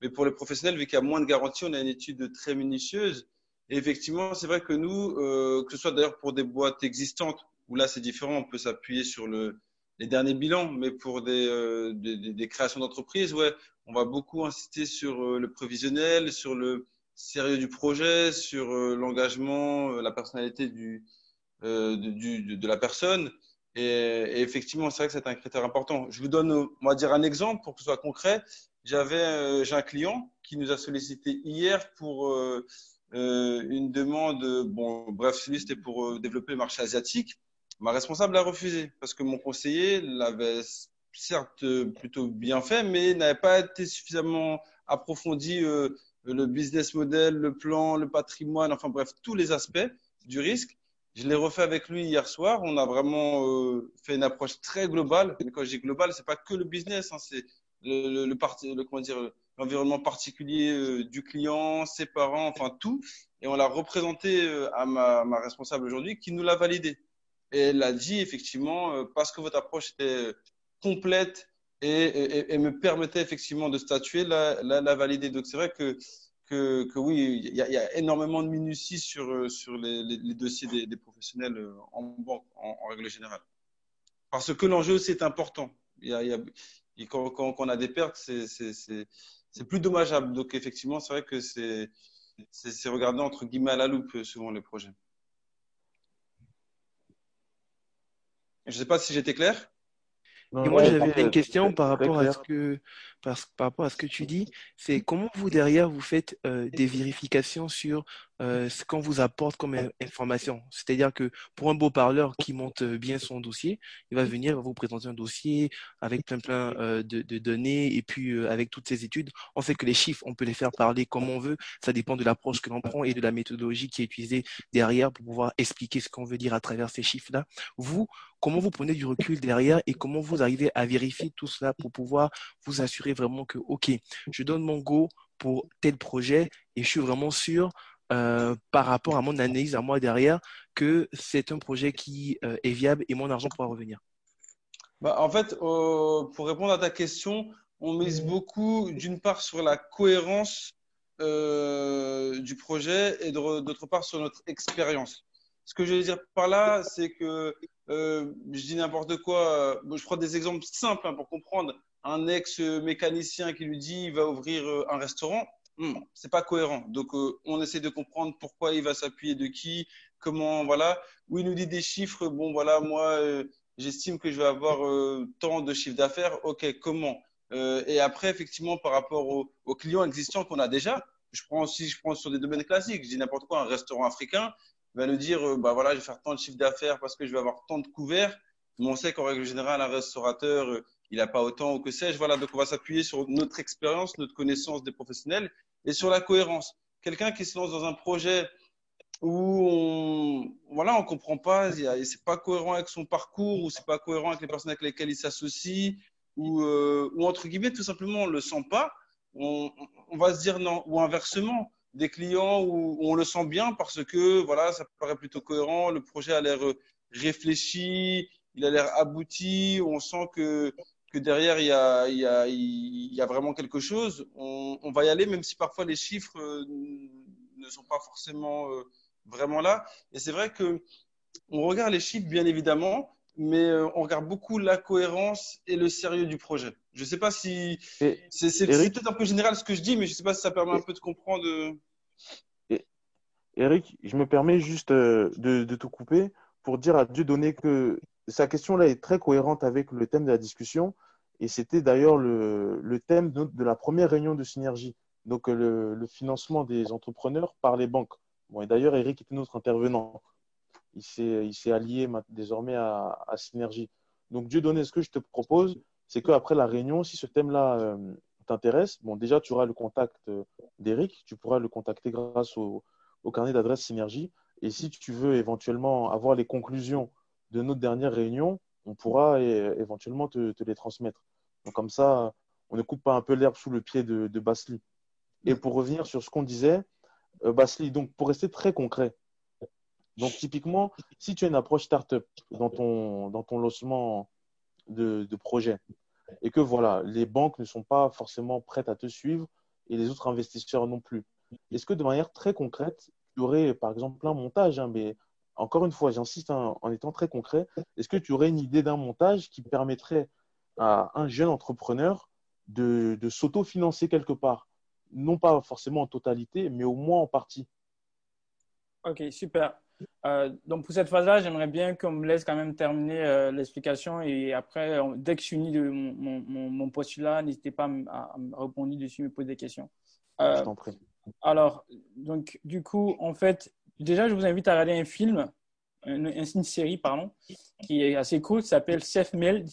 Mais pour les professionnels, vu qu'il y a moins de garanties, on a une étude très minutieuse. Et effectivement, c'est vrai que nous, euh, que ce soit d'ailleurs pour des boîtes existantes, où là c'est différent, on peut s'appuyer sur le, les derniers bilans, mais pour des, euh, des, des- créations d'entreprises, ouais, on va beaucoup insister sur euh, le prévisionnel, sur le sérieux du projet, sur euh, l'engagement, euh, la personnalité du, de, du- de, la personne. Et, effectivement, c'est vrai que c'est un critère important. Je vous donne, on va dire, un exemple pour que ce soit concret. J'avais, j'ai un client qui nous a sollicité hier pour euh, une demande. Bon, bref, c'était pour euh, développer le marché asiatique. Ma responsable a refusé parce que mon conseiller l'avait certes euh, plutôt bien fait, mais n'avait pas été suffisamment approfondi euh, le business model, le plan, le patrimoine, enfin bref, tous les aspects du risque. Je l'ai refait avec lui hier soir. On a vraiment euh, fait une approche très globale. Mais quand je dis globale, c'est pas que le business, hein, c'est le, le, le, parti, le comment dire, l'environnement particulier euh, du client, ses parents, enfin tout. Et on l'a représenté euh, à ma, responsable aujourd'hui, qui nous l'a validé. Et elle a dit effectivement, euh, parce que votre approche était complète et, me permettait effectivement de statuer, la, la, valider. Donc c'est vrai que que, que, oui, il y, a, énormément de minutie sur, sur les, dossiers des, professionnels en banque, en, règle générale. Parce que l'enjeu, c'est important. Y y a, quand, quand, on a des pertes, c'est plus dommageable. Donc, effectivement, c'est vrai que c'est regardé entre guillemets à la loupe, souvent, les projets. Je ne sais pas si j'étais clair. Et moi, j'avais une question par rapport à ce que par, par, rapport à ce que tu dis, c'est comment vous derrière vous faites euh, des vérifications sur euh, ce qu'on vous apporte comme information. C'est-à-dire que pour un beau parleur qui monte bien son dossier, il va venir vous présenter un dossier avec plein plein euh, de, de, données et puis euh, avec toutes ces études, on sait que les chiffres, on peut les faire parler comme on veut. Ça dépend de l'approche que l'on prend et de la méthodologie qui est utilisée derrière pour pouvoir expliquer ce qu'on veut dire à travers ces chiffres-là. Vous, comment vous prenez du recul derrière et comment vous arrivez à vérifier tout cela pour pouvoir vous assurer vraiment que, OK, je donne mon go pour tel projet et je suis vraiment sûr euh, par rapport à mon analyse à moi derrière que c'est un projet qui euh, est viable et mon argent pourra revenir bah, En fait, euh, pour répondre à ta question, on mise beaucoup d'une part sur la cohérence du projet et d'autre part sur notre expérience. Ce que je veux dire par là, c'est que je dis n'importe quoi. Je prends des exemples simples hein, pour comprendre. Un ex-mécanicien qui lui dit il va ouvrir un restaurant, hmm, c'est pas cohérent. Donc euh, on essaie de comprendre pourquoi il va s'appuyer de qui, comment, voilà. Où il nous dit des chiffres, bon voilà, moi euh, j'estime que je vais avoir euh, tant de chiffre d'affaires. Ok, comment? Et après effectivement par rapport aux, clients existants qu'on a déjà, je prends aussi, je prends sur des domaines classiques. Je dis n'importe quoi, un restaurant africain va nous dire bah voilà je vais faire tant de chiffre d'affaires parce que je vais avoir tant de couverts mais on sait qu'en règle générale un restaurateur il n'a pas autant ou que sais-je voilà. Donc on va s'appuyer sur notre expérience notre connaissance des professionnels et sur la cohérence. Quelqu'un qui se lance dans un projet où on voilà on comprend pas c'est pas cohérent avec son parcours ou c'est pas cohérent avec les personnes avec lesquelles il s'associe ou euh, entre guillemets tout simplement on le sent pas on, on va se dire non. Ou inversement des clients où, où, on le sent bien parce que voilà, ça paraît plutôt cohérent, le projet a l'air réfléchi, il a l'air abouti, on sent que que derrière, il y a, il y a, il y a vraiment quelque chose, on, on, va y aller, même si parfois les chiffres euh, ne sont pas forcément euh, vraiment là. Et c'est vrai que on regarde les chiffres, bien évidemment, mais euh, on regarde beaucoup la cohérence et le sérieux du projet. Je ne sais pas si c'est peut-être un peu général ce que je dis, mais je ne sais pas si ça permet un peu de comprendre. Eric, je me permets juste de, de te couper pour dire à Dieu donné que sa question-là est très cohérente avec le thème de la discussion. Et c'était d'ailleurs le, thème de, la première réunion de synergie. Donc, le, le financement des entrepreneurs par les banques. Bon, et d'ailleurs, Eric était notre intervenant. Il s'est allié désormais à, à, Synergie. Donc, Dieu donné, ce que je te propose, c'est qu'après la réunion, si ce thème-là euh, t'intéresse, bon, déjà, tu auras le contact euh, d'Eric. Tu pourras le contacter grâce au, au carnet d'adresse Synergie. Et si tu veux éventuellement avoir les conclusions de notre dernière réunion, on pourra éventuellement te, les transmettre. Donc comme ça, on ne coupe pas un peu l'herbe sous le pied de, Basli. Et pour revenir sur ce qu'on disait, euh, Basli, donc pour rester très concret, donc typiquement, si tu as une approche startup dans ton, dans ton lancement de, de projet et que voilà, les banques ne sont pas forcément prêtes à te suivre et les autres investisseurs non plus, est-ce que de manière très concrète, tu aurais par exemple un montage, hein, mais encore une fois, j'insiste en, en, étant très concret, est-ce que tu aurais une idée d'un montage qui permettrait à un jeune entrepreneur de, de s'auto-financer quelque part? Non pas forcément en totalité, mais au moins en partie. Ok, super. Euh, donc pour cette phase-là, j'aimerais bien qu'on me laisse quand même terminer euh, l'explication et après, on, dès que je finis de mon, mon, mon postulat, n'hésitez pas à, à, me répondre dessus, me poser des questions. Euh, je t'en prie. Alors, donc du coup, en fait, déjà, je vous invite à regarder un film, une, série, pardon, qui est assez cool, s'appelle Self-Made.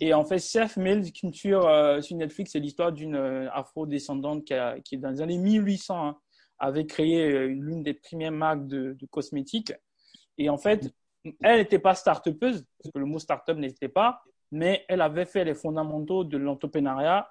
Et en fait, Self-Made Culture euh, sur Netflix, c'est l'histoire d'une euh, afro-descendante qui, qui, dans les années 1800, hein, avait créé euh, l'une des premières marques de, cosmétiques. Et en fait, elle n'était pas start-upeuse, parce que le mot start-up n'existait pas, mais elle avait fait les fondamentaux de l'entrepreneuriat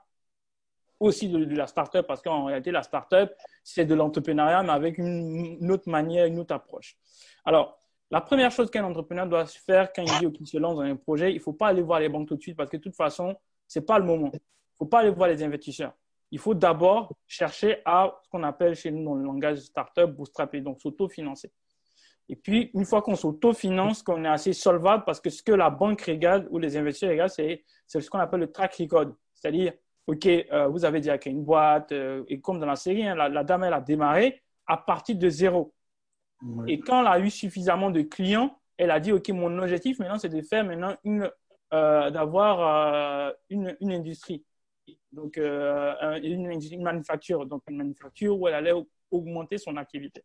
aussi de, la startup, parce qu'en réalité, la startup, c'est de l'entrepreneuriat, mais avec une, une, autre manière, une autre approche. Alors, la première chose qu'un entrepreneur doit faire quand il dit qu'il se lance dans un projet, il ne faut pas aller voir les banques tout de suite, parce que de toute façon, ce n'est pas le moment. Il ne faut pas aller voir les investisseurs. Il faut d'abord chercher à ce qu'on appelle chez nous dans le langage startup, bootstrapper, donc s'autofinancer. Et puis, une fois qu'on s'autofinance, qu'on est assez solvable, parce que ce que la banque regarde ou les investisseurs regardent, c'est ce qu'on appelle le track record. C'est-à-dire, OK, euh, vous avez déjà créé une boîte, euh, et comme dans la série, hein, la, la, dame, elle a démarré à partir de zéro. Ouais. Et quand elle a eu suffisamment de clients, elle a dit, OK, mon objectif maintenant, c'est de faire maintenant une, euh, d'avoir une, une, industrie. Donc, une, une, manufacture. Donc, une manufacture où elle allait augmenter son activité.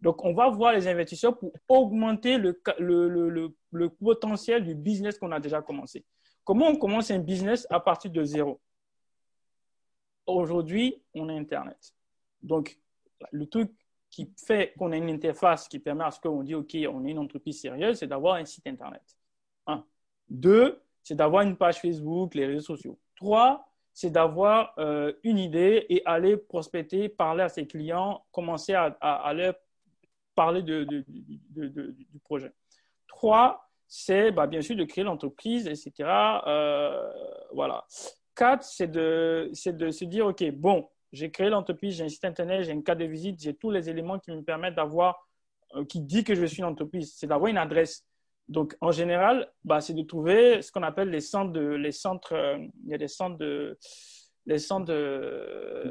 Donc, on va voir les investisseurs pour augmenter le, le, le, le potentiel du business qu'on a déjà commencé. Comment on commence un business à partir de zéro? Aujourd'hui, on a Internet. Donc, le truc qui fait qu'on a une interface qui permet à ce qu'on dit, OK, on est une entreprise sérieuse, c'est d'avoir un site Internet. Un. Deux, c'est d'avoir une page Facebook, les réseaux sociaux. Trois, c'est d'avoir euh, une idée et aller prospecter, parler à ses clients, commencer à, leur parler du projet. Trois, c'est bah, bien sûr de créer l'entreprise, etc. Euh, voilà. Quatre, c'est de, de se dire, OK, bon, j'ai créé l'entreprise, j'ai un site internet, j'ai une carte de visite, j'ai tous les éléments qui me permettent d'avoir, euh, qui dit que je suis une entreprise. C'est d'avoir une adresse. Donc, en général, bah, c'est de trouver ce qu'on appelle les centres de, les centres, euh, il y a des centres de, les centres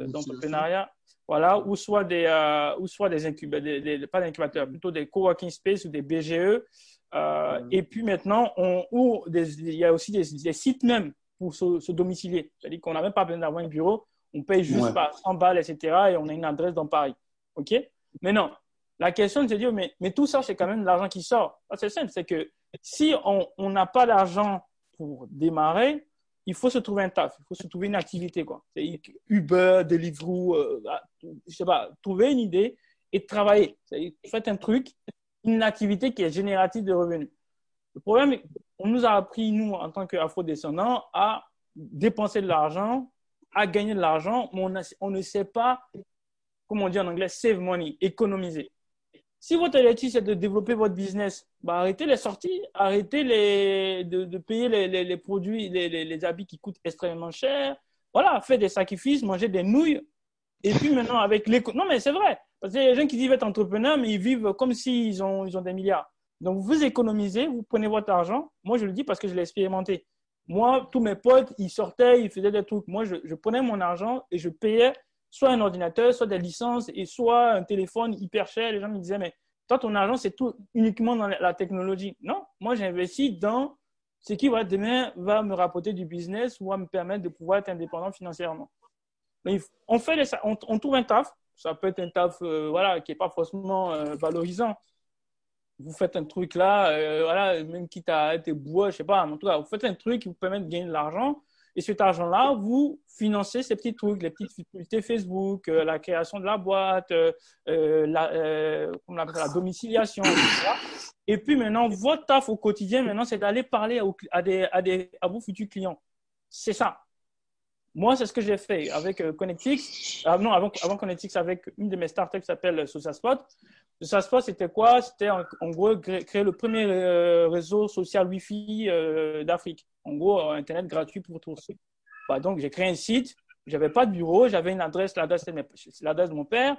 d'entrepreneuriat. De, voilà, ou soit des, euh, ou soit des incubateurs, des, pas d'incubateurs, plutôt des coworking space ou des BGE. Euh, mmh. Et puis maintenant, on, ou des, il y a aussi des, des sites même pour se, se domicilier. C'est-à-dire qu'on n'a même pas besoin d'avoir un bureau on paye juste ouais. par 100 balles, etc. et on a une adresse dans Paris. OK? Mais non, la question de se dire, mais, mais tout ça, c'est quand même de l'argent qui sort. C'est simple, c'est que si on n'a pas d'argent pour démarrer, il faut se trouver un taf, il faut se trouver une activité. quoi. Uber, Deliveroo, euh, bah, je sais pas, trouver une idée et travailler. Faites un truc, une activité qui est générative de revenus. Le problème, on nous a appris, nous, en tant qu'afro-descendants, à dépenser de l'argent à gagner de l'argent, mais on, ne sait pas, comment on dit en anglais, save money, économiser. Si votre objectif c'est de développer votre business, bah arrêtez les sorties, arrêtez les, de, payer les, les, les produits, les, les, habits qui coûtent extrêmement cher. Voilà, faites des sacrifices, mangez des nouilles. Et puis maintenant, avec l'éco. Non, mais c'est vrai. Parce qu'il y a des gens qui disent être entrepreneurs, mais ils vivent comme s'ils ils ont des milliards. Donc, vous économisez, vous prenez votre argent. Moi, je le dis parce que je l'ai expérimenté. Moi, tous mes potes, ils sortaient, ils faisaient des trucs. Moi, je, prenais mon argent et je payais soit un ordinateur, soit des licences et soit un téléphone hyper cher. Les gens me disaient, mais toi, ton argent, c'est tout uniquement dans la technologie. Non, moi, j'investis dans ce qui demain va me rapporter du business ou va me permettre de pouvoir être indépendant financièrement. Mais on, fait on, trouve un taf. Ça peut être un taf euh, voilà, qui n'est pas forcément euh, valorisant. Vous faites un truc là, euh, voilà, même quitte à être bois, je sais pas, en tout cas, vous faites un truc qui vous permet de gagner de l'argent et cet argent-là, vous financez ces petits trucs, les petites publicités Facebook, euh, la création de la boîte, euh, euh la, euh, la domiciliation, etc. Et puis maintenant, votre taf au quotidien, maintenant, c'est d'aller parler à, des, à, des, à vos futurs clients. C'est ça. Moi, c'est ce que j'ai fait avec Connectix. Ah, non, avant, avant Connectix, avec une de mes startups qui s'appelle SociaSpot. SociaSpot, c'était quoi? C'était en, gros créer le premier réseau social Wi-Fi d'Afrique en gros, euh, Internet gratuit pour tous. Bah, donc, j'ai créé un site. J'avais pas de bureau. J'avais une adresse, l'adresse de, mon père.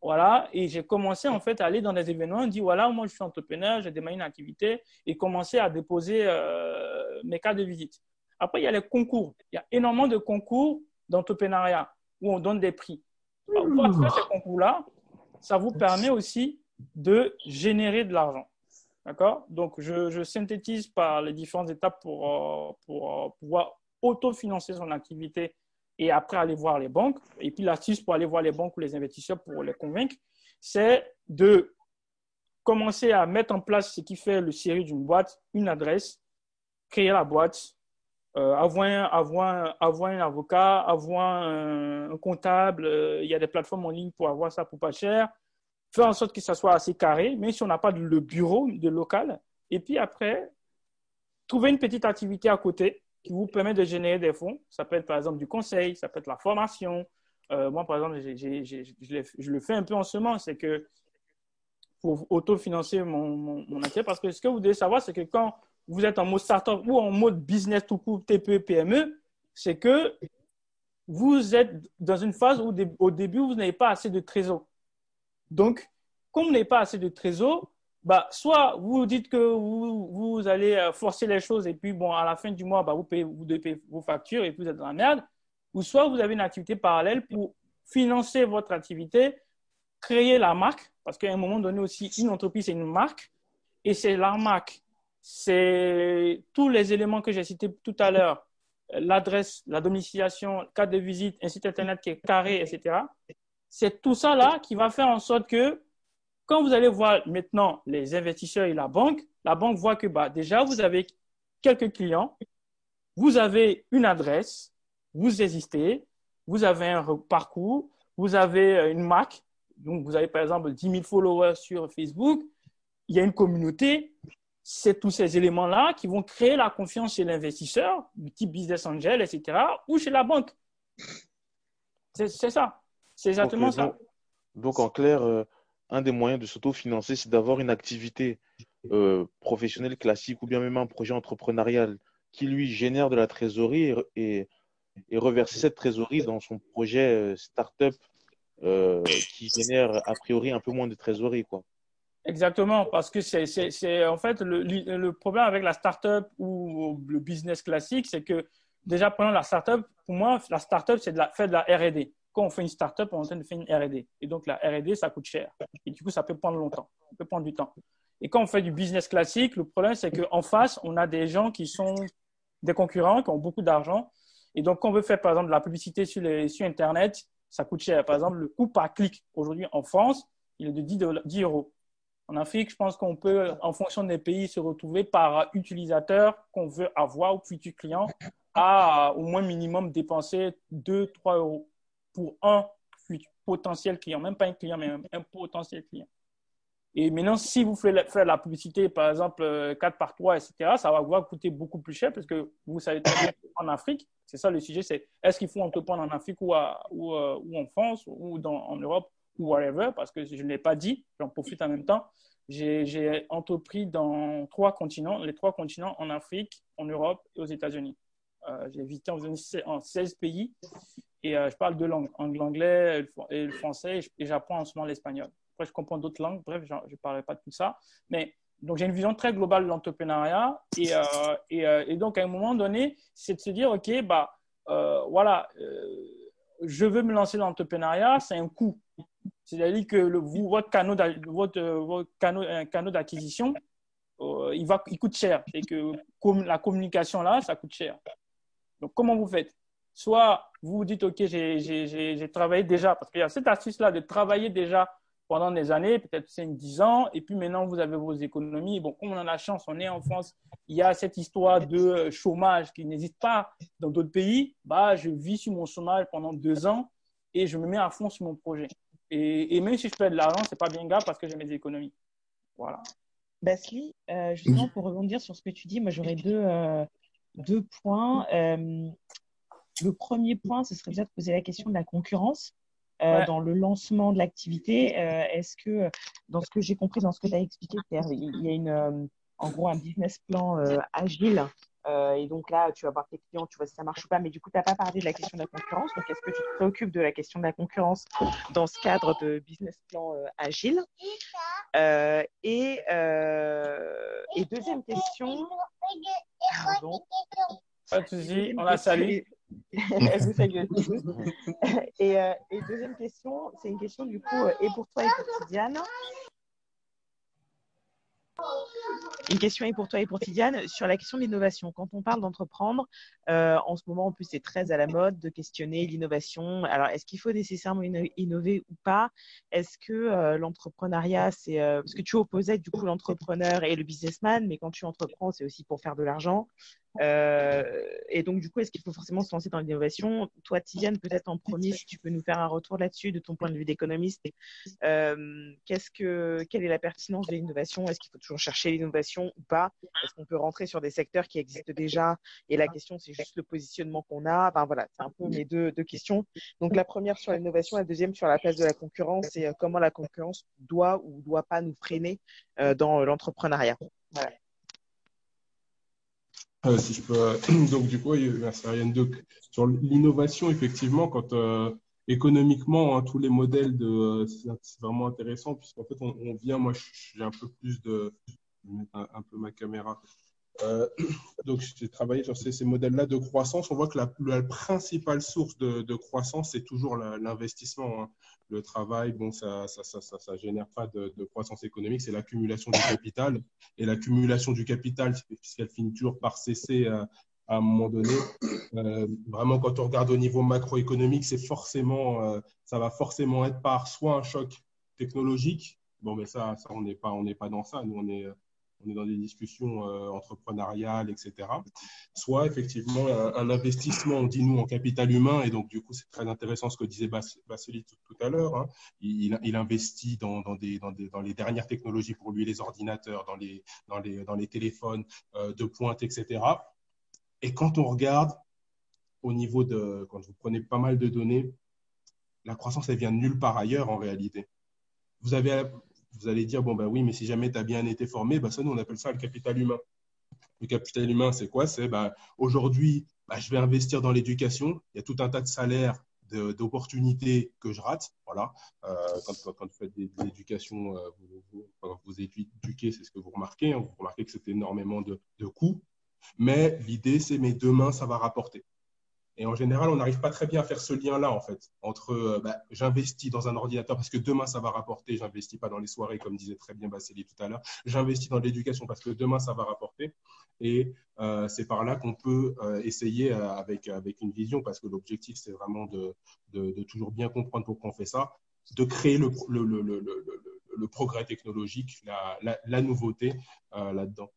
Voilà. Et j'ai commencé, en fait, à aller dans des événements. Dit, voilà, moi, je suis entrepreneur, j'ai démarré une activité et commencer à déposer euh, mes cas de visite. Après, il y a les concours. Il y a énormément de concours d'entrepreneuriat où on donne des prix. Alors, pour ces concours-là, ça vous permet aussi de générer de l'argent. D'accord? Donc, je, synthétise par les différentes étapes pour, euh, pour euh, pouvoir autofinancer son activité et après aller voir les banques. Et puis, l'astuce pour aller voir les banques ou les investisseurs pour les convaincre, c'est de commencer à mettre en place ce qui fait le série d'une boîte, une adresse, créer la boîte, euh, avoir, avoir, avoir, un avocat, avoir un, un comptable. il y a des plateformes en ligne pour avoir ça pour pas cher faire en sorte que ça soit assez carré, même si on n'a pas de bureau de local. Et puis après, trouver une petite activité à côté qui vous permet de générer des fonds. Ça peut être par exemple du conseil, ça peut être la formation. Euh, moi, par exemple, je, le fais un peu en ce moment, c'est que pour autofinancer mon, mon, mon parce que ce que vous devez savoir, c'est que quand vous êtes en mode startup ou en mode business tout court, TPE, PME, c'est que vous êtes dans une phase où au début, vous n'avez pas assez de trésor. Donc, comme vous n'avez pas assez de trésor, bah, soit vous dites que vous, vous, allez euh, forcer les choses et puis, bon, à la fin du mois, bah, vous, payez, vos factures et puis vous êtes dans la merde. Ou soit vous avez une activité parallèle pour financer votre activité, créer la marque, parce qu'à un moment donné aussi, une entreprise, c'est une marque. Et c'est la marque, c'est tous les éléments que j'ai cités tout à l'heure, l'adresse, la domiciliation, carte de visite, un site internet qui est carré, etc c'est tout ça là qui va faire en sorte que quand vous allez voir maintenant les investisseurs et la banque, la banque voit que bah, déjà vous avez quelques clients, vous avez une adresse, vous existez, vous avez un parcours, vous avez euh, une marque, donc vous avez par exemple 10 000 followers sur Facebook, il y a une communauté, c'est tous ces éléments-là qui vont créer la confiance chez l'investisseur, du type business angel, etc., ou chez la banque. C'est ça. C'est exactement ça. Donc, en clair, euh, un des moyens de s'autofinancer, c'est d'avoir une activité euh, professionnelle classique ou bien même un projet entrepreneurial qui lui génère de la trésorerie et, et reverser cette trésorerie dans son projet euh, startup qui génère a priori un peu moins de trésorerie. Quoi. Exactement, parce que c'est en fait le, problème avec la startup ou le business classique, c'est que déjà, prenons la startup, pour moi, la startup, c'est de faire de la RD quand on fait une startup, on est en train de faire une R&D. Et donc, la R&D, ça coûte cher. Et du coup, ça peut prendre longtemps. Ça peut prendre du temps. Et quand on fait du business classique, le problème, c'est qu'en face, on a des gens qui sont des concurrents, qui ont beaucoup d'argent. Et donc, quand on veut faire, par exemple, de la publicité sur, Internet, ça coûte cher. Par exemple, le coût par clic, aujourd'hui, en France, il est de 10, 10 euros. En Afrique, je pense qu'on peut, en fonction des pays, se retrouver par utilisateur qu'on veut avoir ou futur client à au moins minimum dépenser 2-3 euros pour un potentiel client, même pas un client, mais un, potentiel client. Et maintenant, si vous faites la publicité, par exemple, 4 euh, par 3, etc., ça va vous coûter beaucoup plus cher parce que vous savez en Afrique, c'est ça le sujet, c'est est-ce qu'il faut entreprendre en Afrique ou, ou, euh, ou, en France ou dans, en Europe? Ou whatever, parce que je ne l'ai pas dit, j'en profite en même temps. J'ai entrepris dans trois continents, les trois continents en Afrique, en Europe et aux États-Unis. Euh, j'ai visité en 16 pays et euh, je parle deux langues, l'anglais et le français et j'apprends en ce moment l'espagnol. Après, je comprends d'autres langues, bref, je ne parlerai pas de tout ça. Mais donc, j'ai une vision très globale de l'entrepreneuriat et, euh, et, et, donc, à un moment donné, c'est de se dire, OK, bah, voilà, je veux me lancer dans l'entrepreneuriat, c'est un coût. C'est-à-dire que votre canot, votre, canot, d'acquisition, il, va, il coûte cher. Et que la communication là, ça coûte cher. Donc, comment vous faites? Soit vous vous dites, OK, j'ai travaillé déjà, parce qu'il y a cette astuce-là de travailler déjà pendant des années, peut-être 5-10 ans, et puis maintenant vous avez vos économies. Bon, comme on a la chance, on est en France, il y a cette histoire de chômage qui n'existe pas dans d'autres pays. Bah, je vis sur mon chômage pendant deux ans et je me mets à fond sur mon projet. Et, même si je perds de l'argent, c'est pas bien grave parce que j'ai mes économies. Voilà. Basli, euh, justement, pour rebondir sur ce que tu dis, moi j'aurais deux, euh, deux points. Euh, le premier point, ce serait déjà de poser la question de la concurrence. Dans le lancement de l'activité. Est-ce que, dans ce que j'ai compris, dans ce que tu as expliqué, il y a une, en gros un business plan agile et donc là, tu vas voir tes clients, tu vois si ça marche ou pas. Mais du coup, tu n'as pas parlé de la question de la concurrence. Donc, est-ce que tu te préoccupes de la question de la concurrence dans ce cadre de business plan agile? Et, et, deuxième question. Pardon. Pas de souci, on la salue. et, euh, et, deuxième question, c'est une question du coup, et pour toi et pour Tidiane. Une question est pour toi et pour Tidiane sur la question de l'innovation. Quand on parle d'entreprendre, euh, en ce moment, en plus, c'est très à la mode de questionner l'innovation. Alors, est-ce qu'il faut nécessairement innover ou pas? Est-ce que euh, l'entrepreneuriat, c'est euh, parce que tu opposais du coup l'entrepreneur et le businessman, mais quand tu entreprends, c'est aussi pour faire de l'argent. Euh, et donc, du coup, est-ce qu'il faut forcément se lancer dans l'innovation? Toi, Tidiane, peut-être en premier, si tu peux nous faire un retour là-dessus de ton point de vue d'économiste. Euh, qu'est-ce que, quelle est la pertinence de l'innovation? Est-ce qu'il faut toujours chercher l'innovation ou pas? Est-ce qu'on peut rentrer sur des secteurs qui existent déjà? Et la question, c'est juste le positionnement qu'on a. Enfin, voilà, c'est un peu mes deux, deux questions. Donc, la première sur l'innovation, la deuxième sur la place de la concurrence et euh, comment la concurrence doit ou doit pas nous freiner dans l'entrepreneuriat. Voilà. Euh, si je peux. Euh, donc, du coup, merci Ariane. Donc, sur l'innovation, effectivement, quand euh, économiquement, hein, tous les modèles de. c'est vraiment intéressant, puisqu'en fait, on, on vient. Moi, j'ai un peu plus de. Je vais mettre un peu ma caméra. Euh, donc, j'ai travaillé sur ces, modèles-là de croissance. On voit que la, principale source de, croissance, c'est toujours l'investissement. Hein. Le travail, bon, ça ça, ça, ça, ça génère pas de, croissance économique, c'est l'accumulation du capital. Et l'accumulation du capital, puisqu'elle finit toujours par cesser à, à un moment donné, euh, vraiment, quand on regarde au niveau macroéconomique, forcément, euh, ça va forcément être par soit un choc technologique. Bon, mais ça, ça on n'est pas, on n'est pas dans ça. Nous, on est on est dans des discussions euh, entrepreneuriales, etc. Soit effectivement un, investissement, on dit nous, en capital humain, et donc du coup c'est très intéressant ce que disait Vassili tout, à l'heure. Hein. Il, investit dans, les dernières technologies pour lui, les ordinateurs, dans les, téléphones euh, de pointe, etc. Et quand on regarde au niveau de, quand vous prenez pas mal de données, la croissance, elle vient nulle part ailleurs en réalité. Vous avez, vous allez dire, bon, ben oui, mais si jamais tu as bien été formé, ben ça, nous, on appelle ça le capital humain. Le capital humain, c'est quoi? C'est ben, aujourd'hui, je vais investir dans l'éducation. Il y a tout un tas de salaires, d'opportunités que je rate. Voilà. Euh, quand, vous faites de l'éducation, euh, vous, vous, vous, éduquez, c'est ce que vous remarquez. Hein. vous remarquez que c'est énormément de, de coûts. Mais l'idée, c'est, mais demain, ça va rapporter. Et en général, on n'arrive pas très bien à faire ce lien-là, en fait, entre euh, bah, j'investis dans un ordinateur parce que demain, ça va rapporter, j'investis pas dans les soirées, comme disait très bien Basseli tout à l'heure, j'investis dans l'éducation parce que demain, ça va rapporter. Et euh, c'est par là qu'on peut euh, essayer avec, avec une vision, parce que l'objectif, c'est vraiment de, de, toujours bien comprendre pourquoi on fait ça, de créer le, le, le, le progrès technologique, la, la nouveauté là-dedans.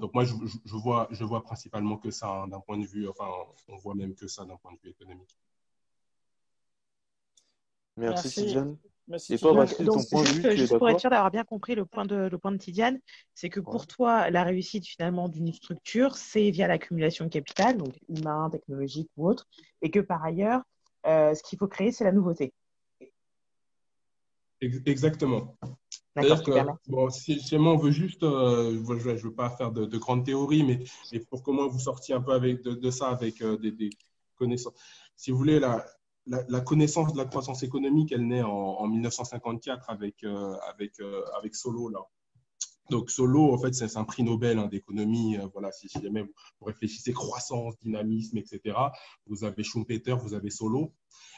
Donc moi, je, je, vois, je vois principalement que ça hein, d'un point de vue, enfin, on voit même que ça d'un point de vue économique. Merci, Tidiane. Merci, Et toi, Vassili, ton point de vue, juste pour être sûr d'avoir bien compris le point de, le point de Tidiane, c'est que pour toi, la réussite finalement d'une structure, c'est via l'accumulation de capital, donc humain, technologique ou autre, et que par ailleurs, euh, ce qu'il faut créer, c'est la nouveauté. Exactement. D'accord, que, bon, si, si on veut juste, euh, je ne veux pas faire de, de grandes théories, mais, mais, pour comment vous sortiez un peu avec, de, de ça avec euh, des, des, connaissances. Si vous voulez, la, la, la, connaissance de la croissance économique, elle naît en, en 1954 avec, euh, avec, avec Solo. Là. Donc Solo, en fait, c'est un prix Nobel hein, d'économie. Euh, voilà, si, jamais vous, réfléchissez croissance, dynamisme, etc., vous avez Schumpeter, vous avez Solo.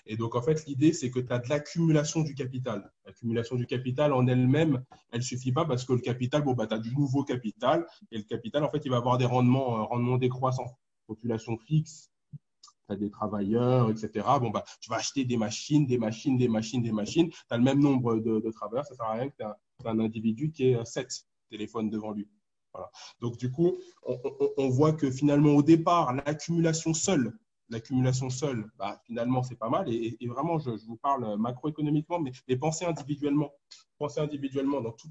Et donc, en fait, l'idée, c'est que tu as de l'accumulation du capital. L'accumulation du capital en elle-même, elle ne suffit pas parce que le capital, bon, bah, tu as du nouveau capital. Et le capital, en fait, il va avoir des rendements, euh, rendements décroissants. Population fixe, tu as des travailleurs, etc. Bon, bah, tu vas acheter des machines, des machines, des machines, des machines. Tu as le même nombre de, travailleurs. Ça ne sert à rien que tu as un individu qui ait 7 devant lui. Donc, du coup, on, voit que finalement, au départ, l'accumulation seule l'accumulation seule, bah, finalement, c'est pas mal. Et, vraiment, je, vous parle macroéconomiquement, mais, mais pensez individuellement. Pensez individuellement dans tout,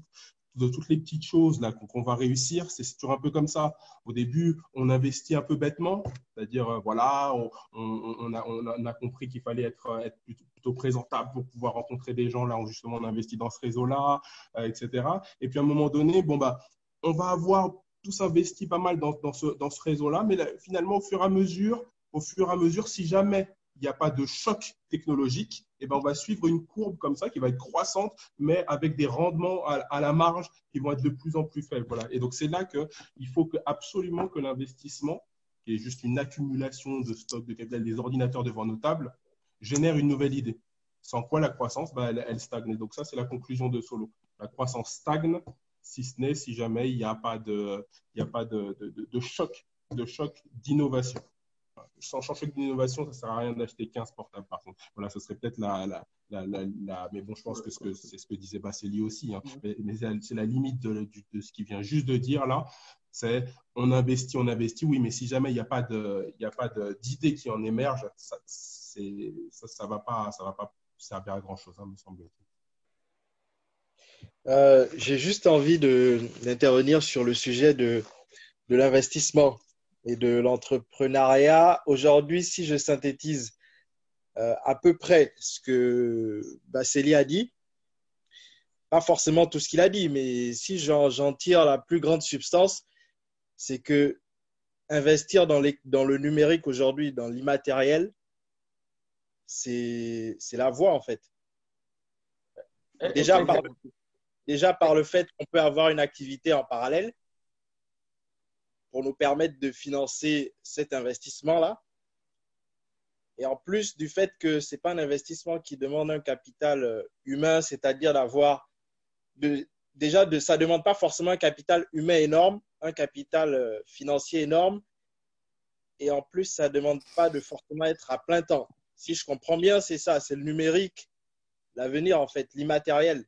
de toutes les petites choses là qu'on va réussir. C'est toujours un peu comme ça. Au début, on investit un peu bêtement, c'est-à-dire, euh, voilà, on, a, compris qu'il fallait être, être présentable pour pouvoir rencontrer des gens. Là, on, justement, on investit dans ce réseau-là, euh, etc. Et puis, à un moment donné, bon, bah, on va avoir tous investi pas mal dans, dans ce, dans ce réseau-là, mais là, finalement, au fur et à mesure, au fur et à mesure, si jamais il n'y a pas de choc technologique, eh ben on va suivre une courbe comme ça qui va être croissante, mais avec des rendements à, la marge qui vont être de plus en plus faibles. Voilà. Et donc, c'est là qu'il faut absolument que l'investissement, qui est juste une accumulation de stock de capital des ordinateurs devant nos tables, génère une nouvelle idée. Sans quoi la croissance, bah, elle, elle stagne. Et donc, ça, c'est la conclusion de Solo. La croissance stagne, si ce n'est si jamais il n'y a pas de, il y a pas de, de, de, de choc, de choc d'innovation sans changer d'innovation, ça ne sert à rien d'acheter 15 portables, par contre. Voilà, ce serait peut-être la, la, la, la, Mais bon, je pense que c'est ce que disait Basseli aussi. Hein. Mais, mais c'est la limite de, ce qu'il vient juste de dire là. C'est on investit, on investit, oui, mais si jamais il n'y a pas d'idée qui en émerge, ça ça, ça va, pas, servir à grand-chose, hein, me semble-t-il. Euh, J'ai juste envie d'intervenir sur le sujet de, de l'investissement et de l'entrepreneuriat. Aujourd'hui, si je synthétise euh, à peu près ce que Basseli a dit, pas forcément tout ce qu'il a dit, mais si j'en tire la plus grande substance, c'est que investir dans, les, dans le numérique aujourd'hui, dans l'immatériel, c'est la voie en fait. Déjà par, déjà par le fait qu'on peut avoir une activité en parallèle, pour nous permettre de financer cet investissement-là. Et en plus du fait que ce n'est pas un investissement qui demande un capital euh, humain, c'est-à-dire d'avoir de, déjà de, ça ne demande pas forcément un capital humain énorme, un capital euh, financier énorme. Et en plus, ça ne demande pas de forcément être à plein temps. Si je comprends bien, c'est ça, c'est le numérique, l'avenir en fait, l'immatériel,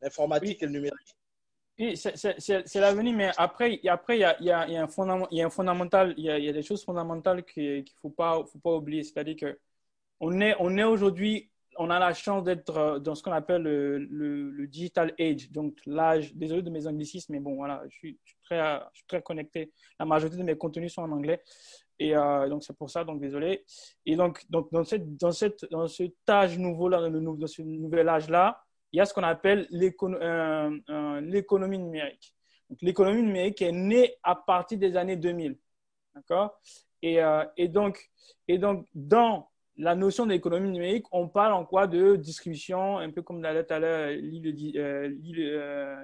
l'informatique oui. et le numérique. Oui, c'est l'avenir, mais après, après il, y a, il, y a, il, y a un fondament, il y a un fondamental, il y a, il y a des choses fondamentales qu'il ne faut pas, faut pas oublier. C'est-à-dire que on est, on est aujourd'hui, on a la chance d'être dans ce qu'on appelle le, le, le, digital age, donc l'âge, désolé de mes anglicismes, mais bon, voilà, je suis, je suis, très, je suis très connecté. La majorité de mes contenus sont en anglais. Et euh, donc, c'est pour ça, donc désolé. Et donc, dans, cette, dans, cette, dans cet âge nouveau-là, dans ce nouvel âge-là, il y a ce qu'on appelle euh, euh, l'économie numérique. L'économie numérique est née à partir des années 2000. D'accord? Et, euh, et, donc, et donc, dans la notion d'économie numérique, on parle en quoi? De distribution, un peu comme tout à l'heure, le,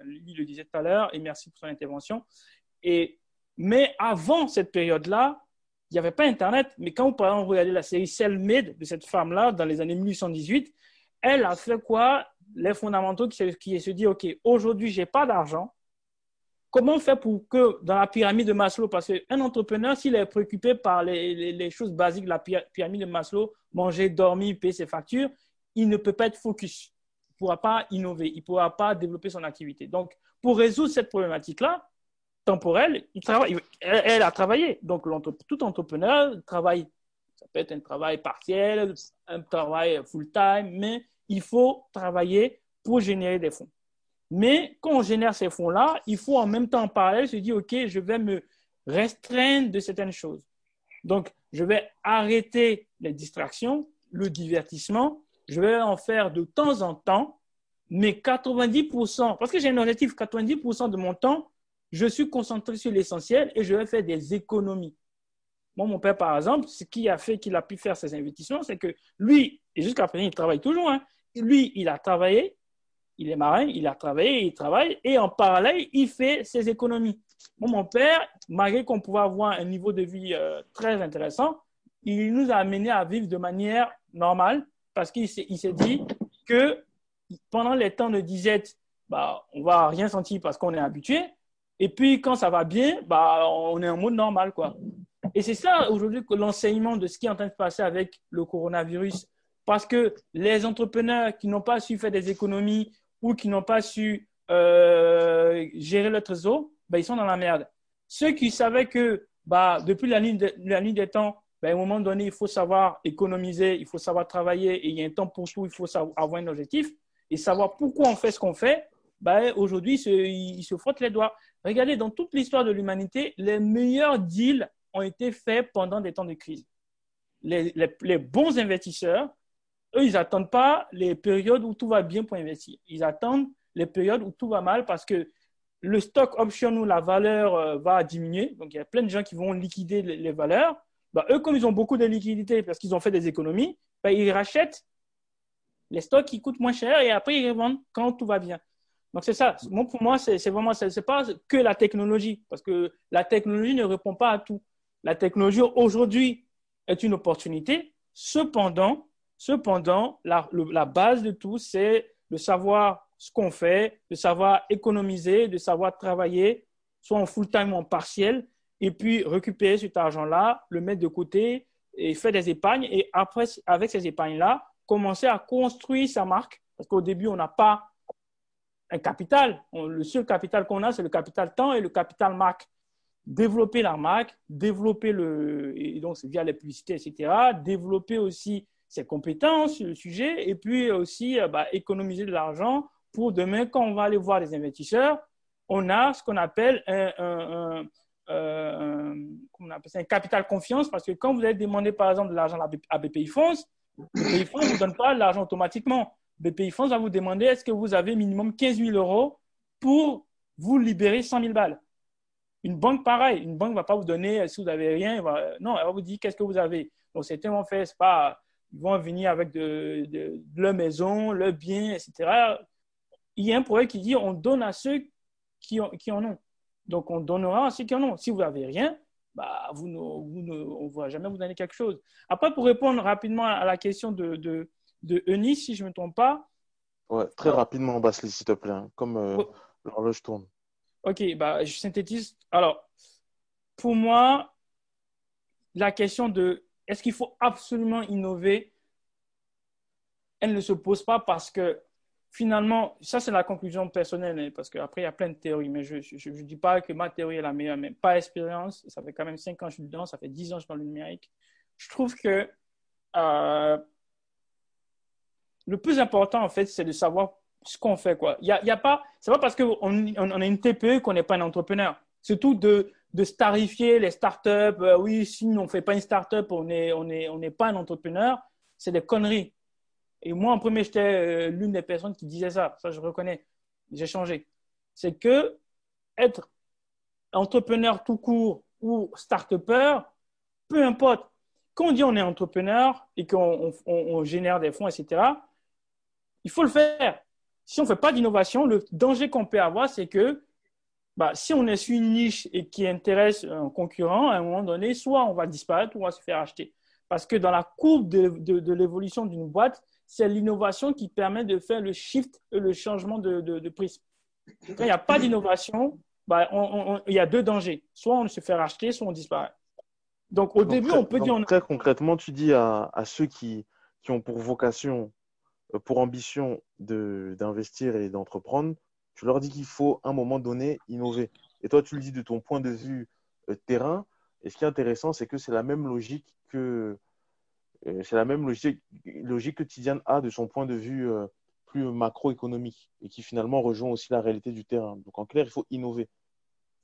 le, disait tout à l'heure, et merci pour son intervention. Et, mais avant cette période-là, il n'y avait pas Internet, mais quand par exemple, vous regardez la série Self-Made de cette femme-là, dans les années 1818, elle a fait quoi? Les fondamentaux qui, qui se dit, OK, aujourd'hui, je n'ai pas d'argent. Comment on fait pour que dans la pyramide de Maslow, parce qu'un entrepreneur, s'il est préoccupé par les, les, choses basiques de la pyramide de Maslow, manger, dormir, payer ses factures, il ne peut pas être focus. Il ne pourra pas innover, il ne pourra pas développer son activité. Donc, pour résoudre cette problématique-là, temporelle, il travaille, elle, a travaillé. Donc, tout entrepreneur travaille. Ça peut être un travail partiel, un travail full-time, mais il faut travailler pour générer des fonds. Mais quand on génère ces fonds-là, il faut en même temps en parallèle se dire, OK, je vais me restreindre de certaines choses. Donc, je vais arrêter les distractions, le divertissement. Je vais en faire de temps en temps, Mais 90%, parce que j'ai un objectif, 90% de mon temps, je suis concentré sur l'essentiel et je vais faire des économies. Moi, mon père, par exemple, ce qui a fait qu'il a pu faire ses investissements, c'est que lui, et jusqu'à présent, il travaille toujours, hein, lui, il a travaillé, il est marin, il a travaillé, il travaille, et en parallèle, il fait ses économies. mon père, malgré qu'on pouvait avoir un niveau de vie euh, très intéressant, il nous a amené à vivre de manière normale parce qu'il s'est dit que pendant les temps de disette, bah, on va rien sentir parce qu'on est habitué. Et puis, quand ça va bien, bah, on est en mode normal, quoi. Et c'est ça, aujourd'hui, l'enseignement de ce qui est en train de se passer avec le coronavirus. Parce que les entrepreneurs qui n'ont pas su faire des économies ou qui n'ont pas su euh, gérer le trésor, bah, ils sont dans la merde. Ceux qui savaient que bah, depuis la ligne, la ligne des temps, ben, à un moment donné, il faut savoir économiser, il faut savoir travailler, et il y a un temps pour tout, il faut avoir un objectif, et savoir pourquoi on fait ce qu'on fait, ben, aujourd'hui, il se frotte les doigts. Regardez, dans toute l'histoire de l'humanité, les meilleurs deals ont été faits pendant des temps de crise. Les, bons investisseurs, eux, ils n'attendent pas les périodes où tout va bien pour investir. Ils attendent les périodes où tout va mal parce que le stock option où la valeur euh, va diminuer, donc il y a plein de gens qui vont liquider les valeurs, bah, eux, comme ils ont beaucoup de liquidités parce qu'ils ont fait des économies, bah, ils rachètent les stocks qui coûtent moins cher et après ils revendent quand tout va bien. Donc c'est ça. pour moi, c'est vraiment, c'est pas que la technologie parce que la technologie ne répond pas à tout. La technologie aujourd'hui est une opportunité. Cependant, cependant, la, base de tout, c'est de savoir ce qu'on fait, de savoir économiser, de savoir travailler, soit en full time ou en partiel, et puis récupérer cet argent-là, le mettre de côté et faire des épargnes. Et après, avec ces épargnes-là, commencer à construire sa marque. Parce qu'au début, on n'a pas un capital. le seul capital qu'on a, c'est le capital temps et le capital marque. Développer la marque, développer le, et donc via les publicités, etc. Développer aussi ses compétences sur le sujet et puis aussi euh, bah, économiser de l'argent pour demain, quand on va aller voir les investisseurs, on a ce qu'on appelle un, euh, comment on appelle un capital confiance parce que quand vous allez demander par exemple de l'argent à BPI Fonds, BPI Fonds ne vous donne pas l'argent automatiquement. BPI Fonds va vous demander est-ce que vous avez minimum 15 000 euros pour vous libérer 100 000 balles? Une banque, pareil. Une banque ne va pas vous donner si vous n'avez rien. non, elle va vous dire qu'est-ce que vous avez? Donc, c'est tellement fait. C'est pas, ils vont venir avec de, de, leur maison, leur bien, etc. Il y a un projet qui dit on donne à ceux qui, qui en ont. Donc, on donnera à ceux qui en ont. Si vous n'avez rien, bah, vous vous on ne va jamais vous donner quelque chose. Après, pour répondre rapidement à la question de, de, de Eunice, si je ne me trompe pas. Ouais, très rapidement, Basli, s'il te plaît, hein, comme euh, oh. l'horloge tourne. Ok, bah, je synthétise. Alors, pour moi, la question de est-ce qu'il faut absolument innover, elle ne se pose pas parce que finalement, ça c'est la conclusion personnelle, hein, parce qu'après il y a plein de théories, mais je ne dis pas que ma théorie est la meilleure, mais pas expérience, ça fait quand même 5 ans que je suis dedans, ça fait 10 ans que je suis dans le numérique. Je trouve que euh, le plus important en fait, c'est de savoir ce qu'on fait. Quoi. Y y a pas, c'est pas parce qu'on on, a une TPE qu'on n'est pas un entrepreneur. Surtout de, de starifier les startups. Euh, oui, si on ne fait pas une startup, on n'est on est, on est pas un entrepreneur. C'est des conneries. Et moi, en premier, j'étais euh, l'une des personnes qui disait ça. Ça, je reconnais. J'ai changé. C'est que être entrepreneur tout court ou start-upper, peu importe. Quand on dit on est entrepreneur et qu'on génère des fonds, etc., il faut le faire. Si on ne fait pas d'innovation, le danger qu'on peut avoir, c'est que bah, si on est sur une niche et qui intéresse un concurrent, à un moment donné, soit on va disparaître ou on va se faire acheter. Parce que dans la courbe de, de l'évolution d'une boîte, c'est l'innovation qui permet de faire le shift le changement de, de, prisme. Quand il n'y a pas d'innovation, bah, il y a deux dangers. Soit on se fait racheter, soit on disparaît. Donc au début, on peut dire… Très concrètement, tu dis à, à ceux qui, qui, ont pour vocation, pour ambition d'investir et d'entreprendre, tu leur dis qu'il faut à un moment donné innover. Et toi, tu le dis de ton point de vue euh, terrain. Et ce qui est intéressant, c'est que c'est la même logique que euh, c'est la même logique, logique que Tidiane a de son point de vue euh, plus macroéconomique et qui finalement rejoint aussi la réalité du terrain. Donc en clair, il faut innover,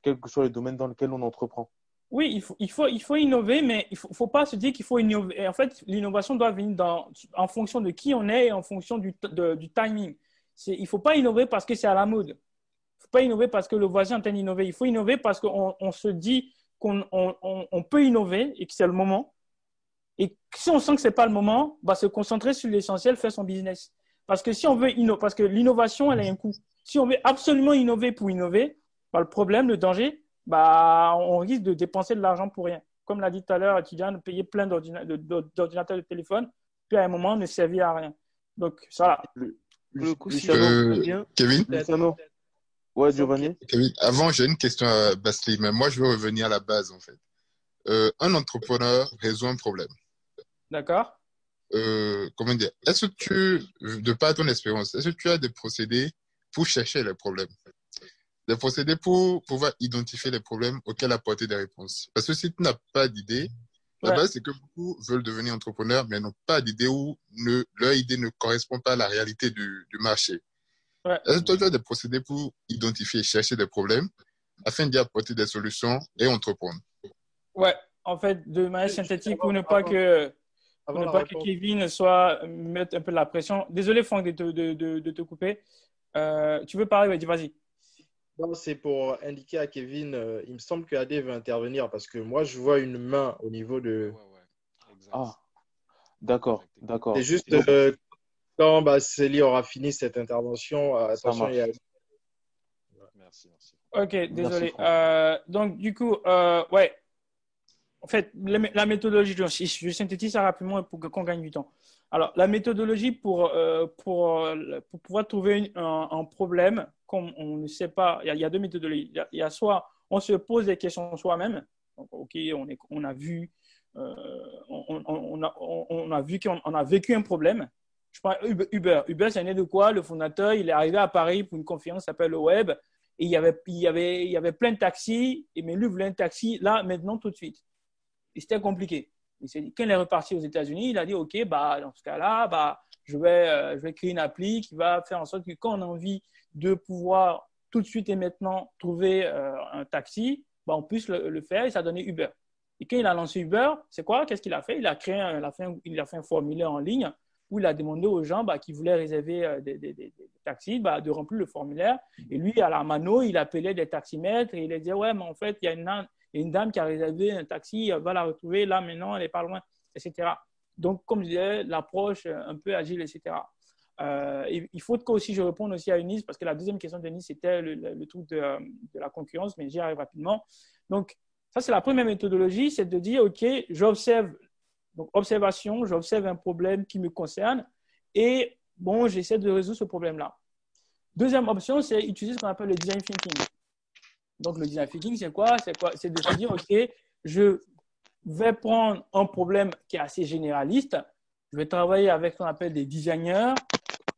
quels que soient les domaines dans lesquels on entreprend. Oui, il faut, il faut, il faut innover, mais il ne faut, pas se dire qu'il faut innover. En fait, l'innovation doit venir en fonction de qui on est et en fonction du, timing. Il ne faut pas innover parce que c'est à la mode. Il ne faut pas innover parce que le voisin est en. Il faut innover parce qu'on on se dit qu'on on, on peut innover et que c'est le moment. Et si on sent que ce n'est pas le moment, bah, se concentrer sur l'essentiel, faire son business. Parce que si on veut innover, parce que l'innovation, elle a un coût. Si on veut absolument innover pour innover, bah, le problème, le danger, bah, on risque de dépenser de l'argent pour rien. Comme l'a dit tout à l'heure, étudiant, de payer plein d'ordinateurs de téléphone, puis à un moment, ne servir à rien. Donc, ça. Le, le coup, si euh, Kevin Ouais, Giovanni. Kevin, avant, j'ai une question à Bastille, mais moi, je veux revenir à la base, en fait. Euh, un entrepreneur résout un problème. D'accord. Euh, comment dire? Est-ce que tu, de par ton expérience, est-ce que tu as des procédés pour chercher les problèmes Des procédés pour pouvoir identifier les problèmes auxquels apporter des réponses Parce que si tu n'as pas d'idée, la base, c'est que beaucoup veulent devenir entrepreneurs, mais n'ont pas d'idée ou ne, leur idée ne correspond pas à la réalité du, du marché. Est-ce que tu as des procédés pour identifier et chercher des problèmes afin d'y apporter des solutions et entreprendre? Ouais, en fait, de manière synthétique, pour ne pas que pour ne pas que Kevin soit mettre un peu de la pression. Désolé Franck de te, de, de, te couper. Euh, tu veux parler? Vas-y. Non, c'est pour indiquer à Kevin, euh, il me semble que AD veut intervenir parce que moi, je vois une main au niveau de. Ah, d'accord, d'accord. C'est juste euh, quand bah, Célie aura fini cette intervention, attention, il y a... Merci, merci. Ok, désolé. donc, du coup, ouais, en fait, la méthodologie, je synthétise ça rapidement pour qu'on gagne du temps. Alors, la méthodologie pour, euh, pour, euh, pour pouvoir trouver un, problème, comme on ne sait pas, il y, a, deux méthodologies. Il y a, soit on se pose des questions soi-même, ok, on, est, on a vu, euh, on, a, vu qu'on a vécu un problème. Je prends Uber. Uber, c'est né de quoi? Le fondateur, il est arrivé à Paris pour une conférence qui s'appelle le Web, et il y avait, il y avait, il y avait plein de taxis, mais lui voulait un taxi là, maintenant, tout de suite c'était compliqué. Il quand il est reparti aux États-Unis, il a dit OK, bah, dans ce cas-là, bah, je, vais, euh, je vais créer une appli qui va faire en sorte que quand on a envie de pouvoir tout de suite et maintenant trouver euh, un taxi, bah, on puisse le, faire et ça a donné Uber. Et quand il a lancé Uber, c'est quoi? Qu'est-ce qu'il a fait? Il a, créé un, il, a fait un, formulaire en ligne où il a demandé aux gens bah, qui voulaient réserver euh, des, taxis bah, de remplir le formulaire. Et lui, à la mano, il appelait des taximètres et il disait Ouais, mais en fait, il y a une, dame qui a réservé un taxi va la retrouver là maintenant, elle n'est pas loin, etc. Donc, comme je disais, l'approche un peu agile, etc. Euh, il faut que aussi je réponde aussi à Eunice, parce que la deuxième question de c'était le, truc de, de, la concurrence, mais j'y arrive rapidement. Donc, ça, c'est la première méthodologie, c'est de dire, OK, j'observe, donc observation, j'observe un problème qui me concerne, et bon, j'essaie de résoudre ce problème-là. Deuxième option, c'est utiliser ce qu'on appelle le design thinking. Donc, le design thinking, c'est quoi? C'est de se dire, OK, je vais prendre un problème qui est assez généraliste. Je vais travailler avec ce qu'on appelle des designers.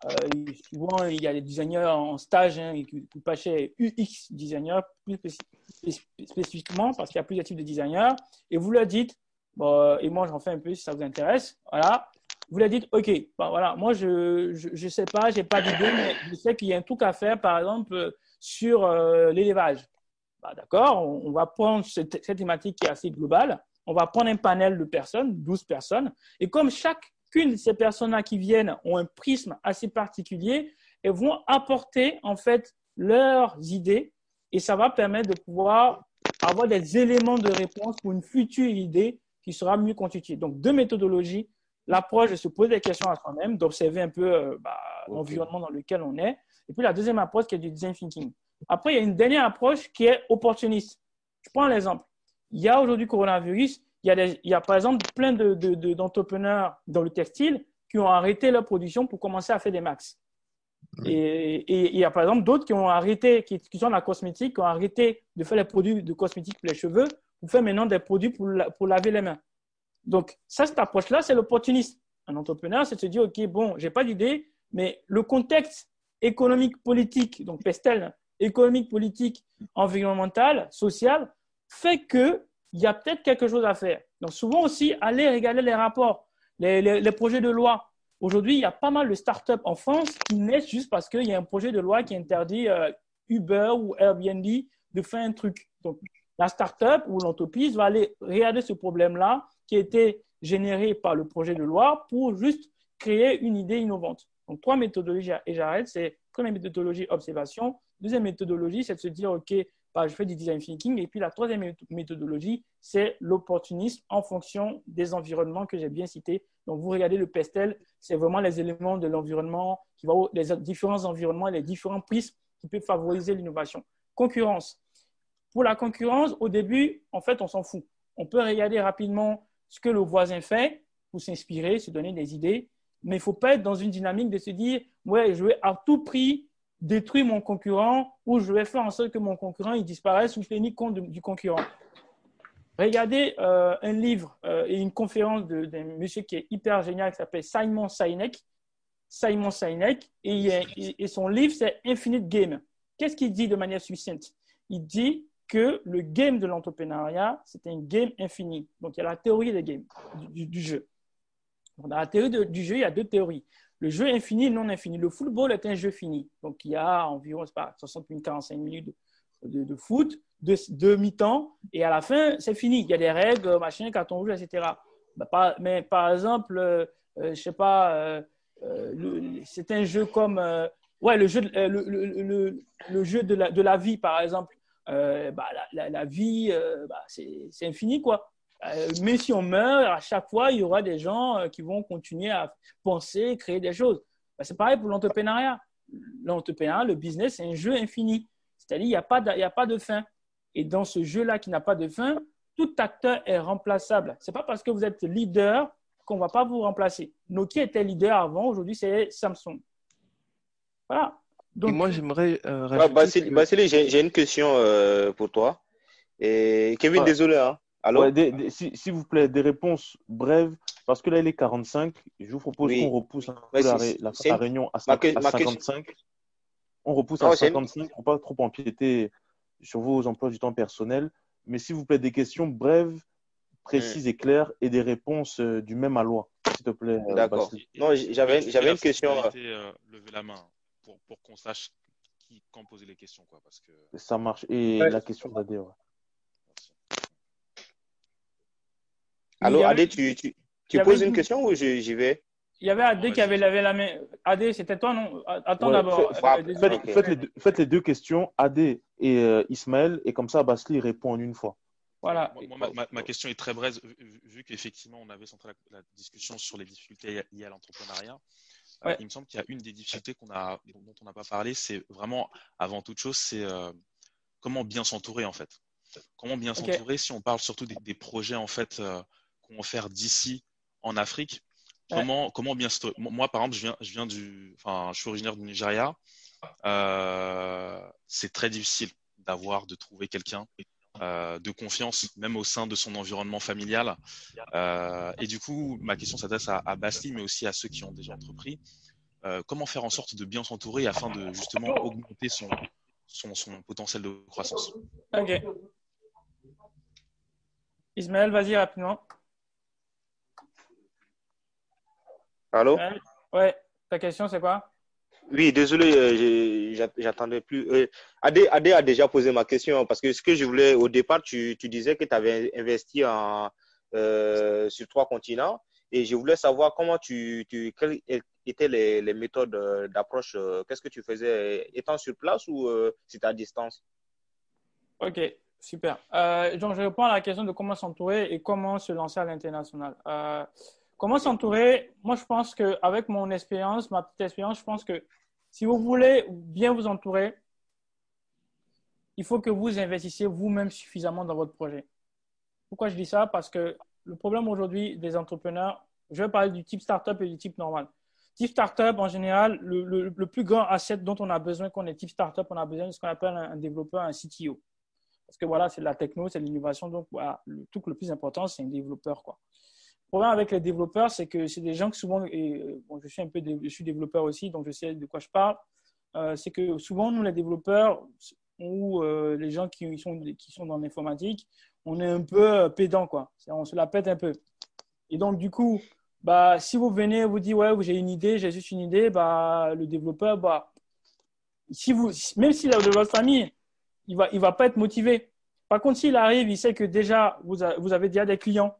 Euh, souvent, il y a des designers en stage hein, qui coûtent pas UX designers, plus spécifiquement, parce qu'il y a plusieurs types de designers. Et vous leur dites, bon, et moi j'en fais un peu si ça vous intéresse, voilà. Vous leur dites, OK, bon, voilà, moi je ne sais pas, je n'ai pas d'idée, mais je sais qu'il y a un truc à faire, par exemple, sur euh, l'élevage. Bah, d'accord, on, va prendre cette, thématique qui est assez globale, on va prendre un panel de personnes, 12 personnes, et comme chacune de ces personnes-là qui viennent ont un prisme assez particulier, elles vont apporter en fait leurs idées et ça va permettre de pouvoir avoir des éléments de réponse pour une future idée qui sera mieux constituée. Donc, deux méthodologies. L'approche de se poser des questions à soi-même, d'observer un peu euh, bah, l'environnement dans lequel on est. Et puis la deuxième approche qui est du design thinking. Après, il y a une dernière approche qui est opportuniste. Je prends l'exemple. Il y a aujourd'hui coronavirus, il y, a il y a par exemple plein d'entrepreneurs de, dans le textile qui ont arrêté leur production pour commencer à faire des max. Et, il y a par exemple d'autres qui ont arrêté, qui, sont dans la cosmétique, qui ont arrêté de faire les produits de cosmétique pour les cheveux, pour faire maintenant des produits pour, pour laver les mains. Donc, ça, cette approche-là, c'est l'opportuniste. Un entrepreneur, c'est de se dire, OK, bon, j'ai pas d'idée, mais le contexte économique, politique, donc Pestel, économique, politique, environnementale, sociale, fait qu'il y a peut-être quelque chose à faire. Donc souvent aussi, aller regarder les rapports, les, projets de loi. Aujourd'hui, il y a pas mal de startups en France qui naissent juste parce qu'il y a un projet de loi qui interdit euh, Uber ou Airbnb de faire un truc. Donc la startup ou l'entreprise va aller regarder ce problème-là qui a été généré par le projet de loi pour juste créer une idée innovante. Donc, trois méthodologies, et j'arrête, c'est première méthodologie, observation. Deuxième méthodologie, c'est de se dire, OK, je fais du design thinking. Et puis, la troisième méthodologie, c'est l'opportunisme en fonction des environnements que j'ai bien cités. Donc, vous regardez le pestel, c'est vraiment les éléments de l'environnement, qui va les différents environnements les différents prismes qui peuvent favoriser l'innovation. Concurrence. Pour la concurrence, au début, en fait, on s'en fout. On peut regarder rapidement ce que le voisin fait pour s'inspirer, se donner des idées. Mais il ne faut pas être dans une dynamique de se dire, ouais, je vais à tout prix détruire mon concurrent ou je vais faire en sorte que mon concurrent il disparaisse ou tenir compte du concurrent. Regardez euh, un livre euh, et une conférence d'un monsieur qui est hyper génial qui s'appelle Simon Sinek. Simon Sinek et, son livre c'est Infinite Game. Qu'est-ce qu'il dit de manière succincte? Il dit que le game de l'entrepreneuriat, c'est un game infini. Donc, il y a la théorie des games, du, jeu. dans la théorie du jeu, il y a deux théories. Le jeu infini non infini. Le football est un jeu fini. Donc, il y a environ pas, 60 minutes, 45 minutes de, foot, deux, mi-temps, et à la fin, c'est fini. Il y a des règles, machin, carton rouge, etc. Bah, mais par exemple, euh, euh, sais pas, euh, c'est un jeu comme ouais, le jeu, de la, de vie, par exemple. Euh, bah, la, vie, euh, bah, c'est infini, quoi. Euh, mais si on meurt, à chaque fois, il y aura des gens qui vont continuer à penser, créer des choses. Bah, c'est pareil pour l'entrepreneuriat. L'entrepreneuriat, le business, c'est un jeu infini. C'est-à-dire, il n'y a, pas de, a pas de fin. Et dans ce jeu-là qui n'a pas de fin, tout acteur est remplaçable. Ce n'est pas parce que vous êtes leader qu'on ne va pas vous remplacer. Nokia était leader avant, aujourd'hui c'est Samsung. Voilà. Donc, moi, j'aimerais euh, j'ai une question euh, pour toi. Et Kevin, désolé. Hein. Alors, S'il vous plaît, des réponses brèves, parce que là, il est 45. Je vous propose qu'on repousse un peu la, réunion à, 55. On repousse à 55 pour ne pas trop empiéter sur vos emplois du temps personnel. Mais s'il vous plaît, des questions brèves, précises et claires et des réponses euh, du même à loi, s'il te plaît. D'accord. Non, j'avais une question. lever la main pour, pour qu'on sache qui, quand poser les questions. Quoi, parce que... Ça marche. Et la question d'Adé. Ouais. Allô, Adé, tu, tu, tu poses une... question ou j'y vais? Il y avait Adé qui avait lavé la main. Adé, c'était toi, non? Attends d'abord. Faites, les deux questions, Adé et euh, Ismaël, et comme ça, Basli répond en une fois. Voilà. ma, ma, question est très brève, vu, vu qu'effectivement, on avait centré la, discussion sur les difficultés liées à l'entrepreneuriat. Euh, il me semble qu'il y a une des difficultés qu'on a, dont on n'a pas parlé, c'est vraiment, avant toute chose, c'est euh, comment bien s'entourer en fait. Comment bien s'entourer si on parle surtout des, projets en fait euh, faire d'ici en Afrique. Comment, comment bien Moi, par exemple, je viens, je viens du, enfin, je suis originaire du Nigeria. c'est très difficile d'avoir, de trouver quelqu'un euh, de confiance, même au sein de son environnement familial. Euh, et du coup, ma question s'adresse à, à Basti, mais aussi à ceux qui ont déjà entrepris. Euh, comment faire en sorte de bien s'entourer afin de justement augmenter son, son, son potentiel de croissance? Ok. Ismaël, vas-y rapidement. Allô? Ouais, ta question c'est quoi? Oui, désolé, euh, j'attendais plus. Euh, Adé, a déjà posé ma question parce que ce que je voulais au départ, tu, disais que tu avais investi en, euh, sur trois continents et je voulais savoir comment tu, tu quelles étaient les, les méthodes d'approche. Qu'est-ce que tu faisais étant sur place ou c'était à distance? Ok, super. donc, je réponds à la question de comment s'entourer et comment se lancer à l'international. Comment s'entourer? Moi, je pense qu'avec mon expérience, ma petite expérience, je pense que si vous voulez bien vous entourer, il faut que vous investissiez vous-même suffisamment dans votre projet. Pourquoi je dis ça? Parce que le problème aujourd'hui des entrepreneurs, je vais parler du type startup et du type normal. Type startup, en général, le, plus grand asset dont on a besoin quand on est type startup, on a besoin de ce qu'on appelle un, développeur, un CTO. Parce que voilà, c'est la techno, c'est l'innovation. Donc, voilà, le truc le plus important, c'est un développeur. Quoi problème avec les développeurs, c'est que c'est des gens qui souvent, et euh, bon, je suis un peu, développeur aussi, donc je sais de quoi je parle. Euh, c'est que souvent nous les développeurs ou euh, les gens qui sont qui sont dans l'informatique, on est un peu pédant quoi. On se la pète un peu. Et donc du coup, bah si vous venez vous dites ouais j'ai une idée, j'ai juste une idée, bah le développeur bah si vous même s'il est de votre famille, il va il va pas être motivé. Par contre s'il arrive, il sait que déjà vous, vous avez déjà des clients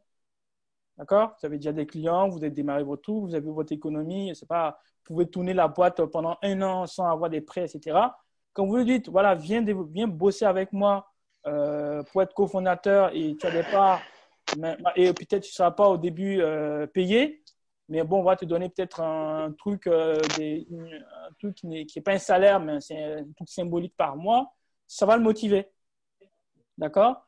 D'accord? Vous avez déjà des clients, vous avez démarré votre tour, vous avez votre économie, c'est pas, vous pouvez tourner la boîte pendant un an sans avoir des prêts, etc. Quand vous lui dites, voilà, viens, viens bosser avec moi euh, pour être cofondateur et tu as des parts, et peut-être tu ne seras pas au début euh, payé, mais bon, on va te donner peut-être un, truc, euh, un truc qui n'est pas un salaire, mais c'est un truc symbolique par mois, ça va le motiver. D'accord?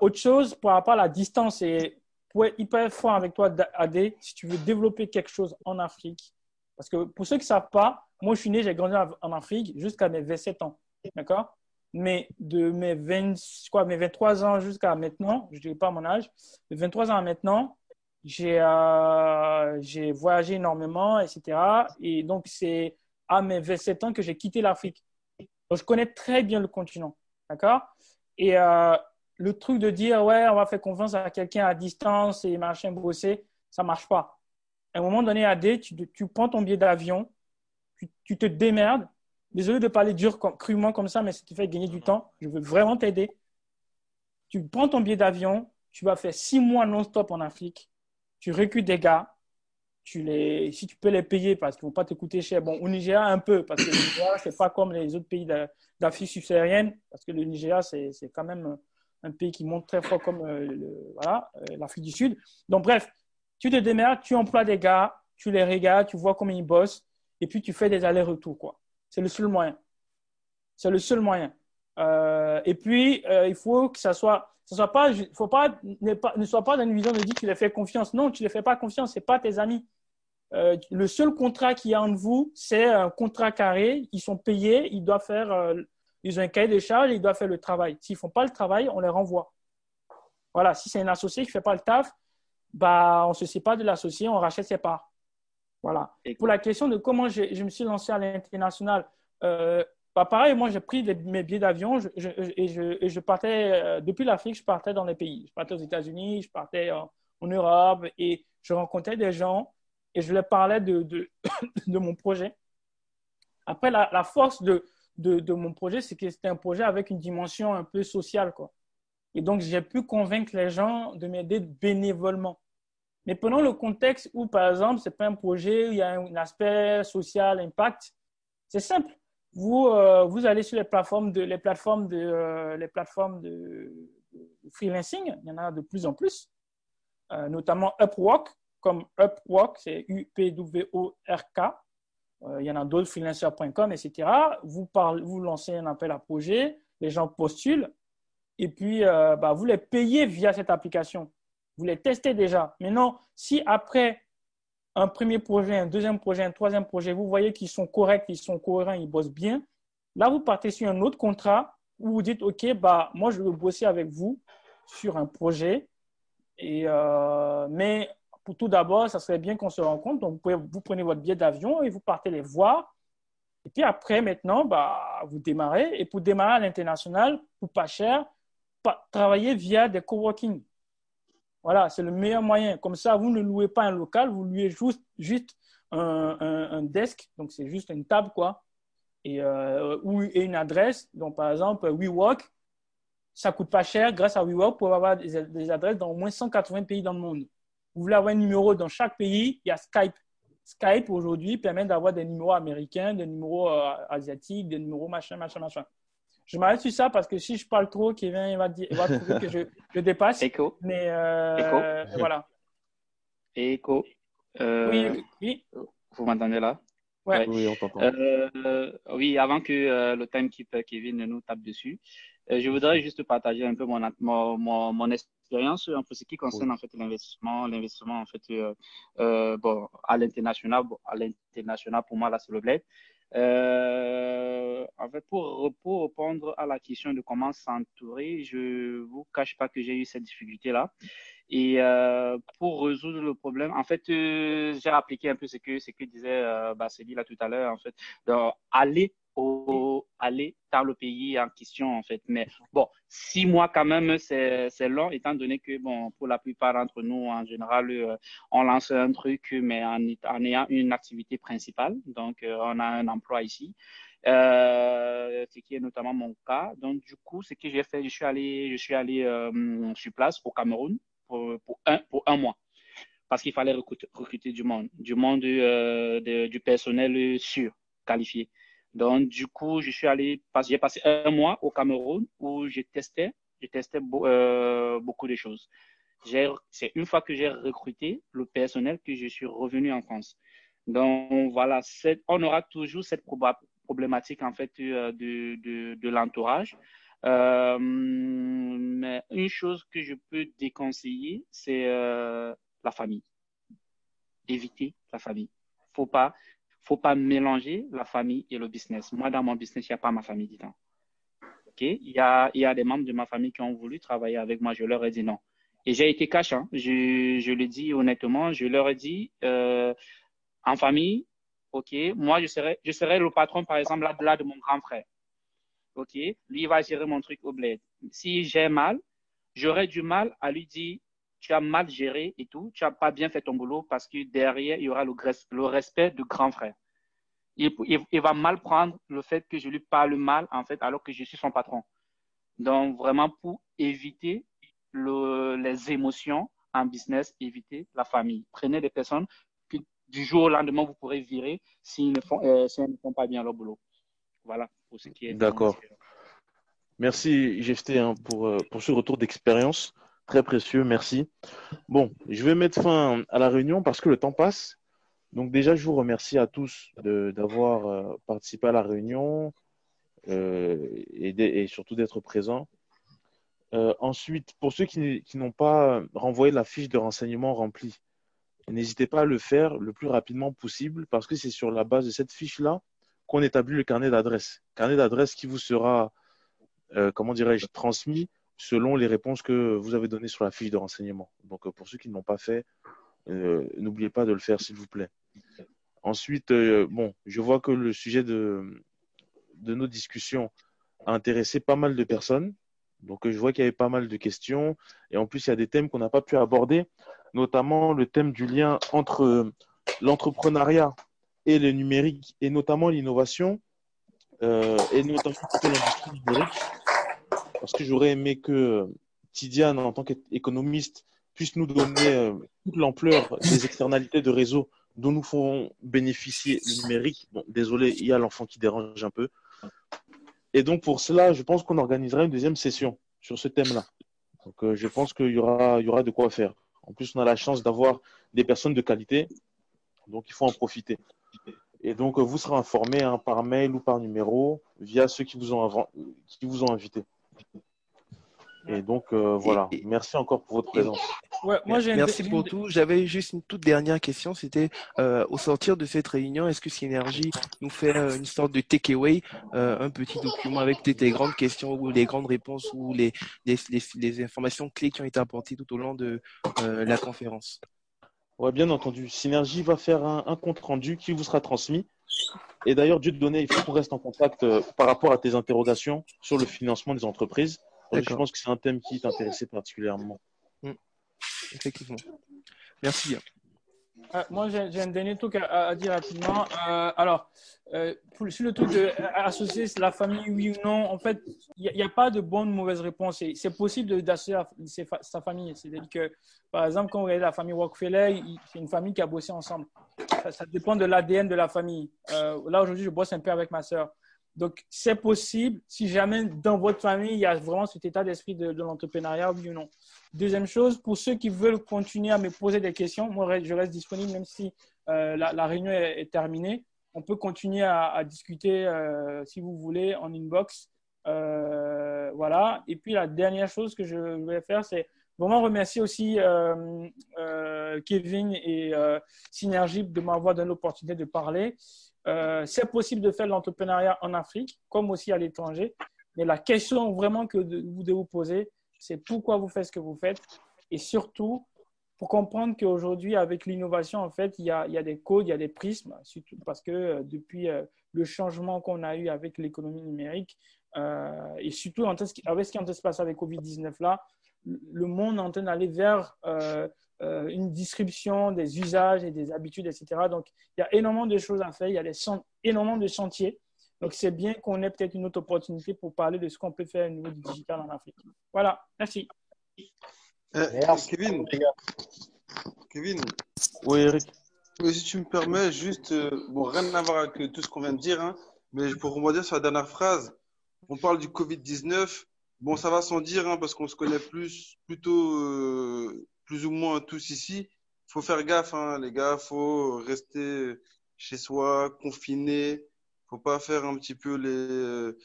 Autre chose, par rapport à la distance, et pour être hyper fort avec toi, AD, si tu veux développer quelque chose en Afrique, parce que pour ceux qui ne savent pas, moi je suis né, j'ai grandi en Afrique jusqu'à mes 27 ans. D'accord? Mais de mes, 20, quoi, mes 23 ans jusqu'à maintenant, je ne dirais pas mon âge, de 23 ans à maintenant, j'ai euh, voyagé énormément, etc. Et donc, c'est à mes 27 ans que j'ai quitté l'Afrique. Donc, je connais très bien le continent. D'accord? Et euh, le truc de dire, ouais, on va faire confiance à quelqu'un à distance et machin bosser, ça marche pas. À un moment donné, AD, tu, tu prends ton billet d'avion, tu, te démerdes. Désolé de parler dur, crûment comme ça, mais ça te fait gagner du temps. Je veux vraiment t'aider. Tu prends ton billet d'avion, tu vas faire six mois non-stop en Afrique. Tu recrutes des gars. Tu les, si tu peux les payer parce qu'ils ne vont pas te coûter cher. Bon, au Nigeria, un peu, parce que le Nigeria, ce pas comme les autres pays d'Afrique subsaharienne, parce que le Nigeria, c'est quand même un pays qui monte très fort comme euh, voilà, euh, l'Afrique du Sud. Donc, bref, tu te démerdes, tu emploies des gars, tu les regardes, tu vois comment ils bossent, et puis tu fais des allers-retours. quoi. C'est le seul moyen. C'est le seul moyen. Euh, et puis, il faut que ça soit, ça soit pas, faut pas ne, pas, ne soit pas dans une vision de dire tu les fais confiance. Non, tu les fais pas confiance, c'est pas tes amis. le seul contrat qu'il y a entre vous, c'est un contrat carré. Ils sont payés, ils doivent faire ils ont un cahier de charges, ils doivent faire le travail. S'ils ne font pas le travail, on les renvoie. Voilà, si c'est un associé qui ne fait pas le taf, bah, on ne se sépare de l'associé, on rachète ses parts. Voilà. Et pour la question de comment je, je me suis lancé à l'international, euh, bah, pareil, moi j'ai pris mes billets d'avion et, je, partais, euh, depuis l'Afrique, je partais dans les pays. Je partais aux États-Unis, je partais en, Europe et je rencontrais des gens et je leur parlais de, de, de mon projet. Après, la force de, de, mon projet, c'est que c'était un projet avec une dimension un peu sociale. Quoi. Et donc, j'ai pu convaincre les gens de m'aider bénévolement. Mais prenons le contexte où, par exemple, ce n'est pas un projet où il y a un aspect social, impact. C'est simple. Vous, euh, vous allez sur les plateformes de, les plateformes de, euh, les plateformes freelancing. Il y en a de plus en plus, euh, notamment Upwork, comme Upwork, c'est U-P-W-O-R-K. Euh, il y en a d'autres, freelancer.com, etc. Vous, parlez, vous lancez un appel à projet, les gens postulent, et puis euh, bah, vous les payez via cette application. Vous les testez déjà. Maintenant, si après un premier projet, un deuxième projet, un troisième projet, vous voyez qu'ils sont corrects, ils sont cohérents, ils bossent bien, là, vous partez sur un autre contrat où vous dites, OK, bah, moi, je veux bosser avec vous sur un projet, et, euh, mais tout d'abord, ça serait bien qu'on se rencontre. Donc, vous, vous prenez votre billet d'avion et vous partez les voir. Et puis après, maintenant, bah, vous démarrez. Et pour démarrer à l'international, pour pas cher, travaillez via des coworking. Voilà, c'est le meilleur moyen. Comme ça, vous ne louez pas un local, vous louez juste, un, desk. Donc, c'est juste une table, quoi. Et, euh, ou, et une adresse. Donc, par exemple, WeWork, ça coûte pas cher grâce à WeWork pour avoir des, des adresses dans au moins 180 pays dans le monde vous voulez avoir un numéro dans chaque pays, il y a Skype. Skype aujourd'hui permet d'avoir des numéros américains, des numéros euh, asiatiques, des numéros machin, machin, machin. Je m'arrête sur ça parce que si je parle trop, Kevin il va, dire, il va trouver que je, je dépasse. Écho. Mais euh, voilà. Écho. Euh, oui, oui. Vous m'entendez là? Ouais. Oui, on t'entend. oui, avant que le timekeeper Kevin nous tape dessus, je voudrais juste partager un peu mon, mon, mon, mon expérience en ce qui concerne en fait l'investissement, l'investissement en fait euh, euh, bon à l'international, bon, à l'international pour moi là c'est le bled. Euh, en fait, pour, pour répondre à la question de comment s'entourer, je vous cache pas que j'ai eu cette difficulté-là. Et euh, pour résoudre le problème, en fait, euh, j'ai appliqué un peu ce que, ce que disait euh, là tout à l'heure, en fait, aller aller dans le pays en question, en fait. Mais bon, six mois quand même, c'est long, étant donné que, bon, pour la plupart d'entre nous, en général, euh, on lance un truc, mais en, en ayant une activité principale. Donc, euh, on a un emploi ici. Euh, ce qui est notamment mon cas. Donc, du coup, ce que j'ai fait, je suis allé, je suis allé sur place au Cameroun pour, pour, un, pour un mois. parce qu'il fallait recruter, du monde, du monde euh, du personnel sûr, qualifié. Donc, du coup, je suis allé, j'ai passé un mois au Cameroun où j'ai testé, j'ai testé euh, beaucoup de choses. C'est une fois que j'ai recruté le personnel que je suis revenu en France. Donc, voilà, on aura toujours cette problématique, en fait, euh, de, de, de l'entourage. Euh, mais une chose que je peux déconseiller, c'est euh, la famille. Éviter la famille. Faut pas, faut pas mélanger la famille et le business. Moi, dans mon business, il n'y a pas ma famille dedans. Ok? Il y a, y a des membres de ma famille qui ont voulu travailler avec moi. Je leur ai dit non. Et j'ai été cash. Hein. Je, je le dis honnêtement. Je leur ai dit euh, en famille, ok, moi je serai, je serai le patron, par exemple, là, là de mon grand frère. OK, lui, il va gérer mon truc au bled. Si j'ai mal, j'aurais du mal à lui dire, tu as mal géré et tout, tu n'as pas bien fait ton boulot parce que derrière, il y aura le, le respect du grand frère. Il, il, va mal prendre le fait que je lui parle mal, en fait, alors que je suis son patron. Donc, vraiment, pour éviter le, les émotions en business, éviter la famille. Prenez des personnes que du jour au lendemain, vous pourrez virer s'ils ne, font, euh, ne font pas bien leur boulot. Voilà pour ce qui est. D'accord. Merci, GFT, hein, pour, euh, pour ce retour d'expérience. Très précieux, merci. Bon, je vais mettre fin à la réunion parce que le temps passe. Donc déjà, je vous remercie à tous d'avoir euh, participé à la réunion euh, et, surtout d'être présents. Euh, ensuite, pour ceux qui, qui n'ont pas renvoyé la fiche de renseignement remplie, n'hésitez pas à le faire le plus rapidement possible parce que c'est sur la base de cette fiche-là qu'on établit le carnet d'adresse. Carnet d'adresse qui vous sera, comment dirais-je, transmis selon les réponses que vous avez données sur la fiche de renseignement. Donc, euh, pour ceux qui ne l'ont pas fait, euh, n'oubliez pas de le faire, s'il vous plaît. Ensuite, bon, je vois que le sujet de, de nos discussions a intéressé pas mal de personnes. Donc, je vois qu'il y avait pas mal de questions. Et en plus, il y a des thèmes qu'on n'a pas pu aborder, notamment le thème du lien entre l'entrepreneuriat et le numérique, et notamment l'innovation, euh, et notamment l'industrie numérique, parce que j'aurais aimé que Tidiane, en tant qu'économiste, puisse nous donner euh, toute l'ampleur des externalités de réseau dont nous ferons bénéficier le numérique. Bon, désolé, il y a l'enfant qui dérange un peu. Et donc, pour cela, je pense qu'on organisera une deuxième session sur ce thème-là. Donc, euh, je pense qu'il y aura, y aura de quoi faire. En plus, on a la chance d'avoir des personnes de qualité, donc il faut en profiter. Et donc, vous serez informé hein, par mail ou par numéro via ceux qui vous ont, qui vous ont invité. Et donc, euh, voilà. Merci encore pour votre présence. Ouais, moi, Merci pour tout. J'avais juste une toute dernière question. C'était euh, au sortir de cette réunion, est-ce que Synergie nous fait euh, une sorte de takeaway, un petit document avec des, grandes questions ou les grandes réponses ou les, les, les, informations clés qui ont été apportées tout au long de la conférence? Oui, bien entendu. Synergie va faire un, compte rendu qui vous sera transmis. Et d'ailleurs, Dieu te donner, il faut qu'on reste en contact euh, par rapport à tes interrogations sur le financement des entreprises. je pense que c'est un thème qui t'intéressait particulièrement. Mm. Effectivement. Merci. Euh, moi, j'ai un dernier truc à, dire rapidement. Euh, alors, euh, sur le truc d'associer la famille, oui ou non, en fait, il n'y a, pas de bonne ou mauvaise réponse. C'est possible d'associer sa famille. C'est-à-dire que, par exemple, quand vous regardez la famille Rockefeller, c'est une famille qui a bossé ensemble. Ça, dépend de l'ADN de la famille. là, aujourd'hui, je bosse un peu avec ma sœur. Donc, c'est possible si jamais dans votre famille, il y a vraiment cet état d'esprit de, l'entrepreneuriat, oui ou non. Deuxième chose, pour ceux qui veulent continuer à me poser des questions, moi, je reste disponible même si euh, la, réunion est, terminée. On peut continuer à, discuter, euh, si vous voulez, en inbox. Euh, voilà. Et puis, la dernière chose que je vais faire, c'est vraiment remercier aussi Kevin et Synergie de m'avoir donné l'opportunité de parler. C'est possible de faire l'entrepreneuriat en Afrique comme aussi à l'étranger. Mais la question vraiment que vous devez vous poser, c'est pourquoi vous faites ce que vous faites et surtout pour comprendre qu'aujourd'hui, avec l'innovation, en fait, il y, a, il y, a, des codes, il y a des prismes, surtout parce que euh, depuis euh, le changement qu'on a eu avec l'économie numérique et surtout avec ce qui est en de se passer avec Covid-19 là, le monde est en train d'aller vers euh, une description des usages et des habitudes, etc. Donc, il y a énormément de choses à faire, il y a des, énormément de chantiers. Donc, c'est bien qu'on ait peut-être une autre opportunité pour parler de ce qu'on peut faire au niveau du digital en Afrique. Voilà, merci. Eh, Merci. Kevin, Kevin, Oui, Eric. si tu me permets, juste, euh, bon, rien à voir avec euh, tout ce qu'on vient de dire, hein, mais pour rebondir sur la dernière phrase, on parle du Covid-19. Bon, ça va sans dire, hein, parce qu'on se connaît plus, plutôt, euh, plus ou moins tous ici. Faut faire gaffe, hein, les gars. Faut rester chez soi, confiné. Faut pas faire un petit peu les, euh,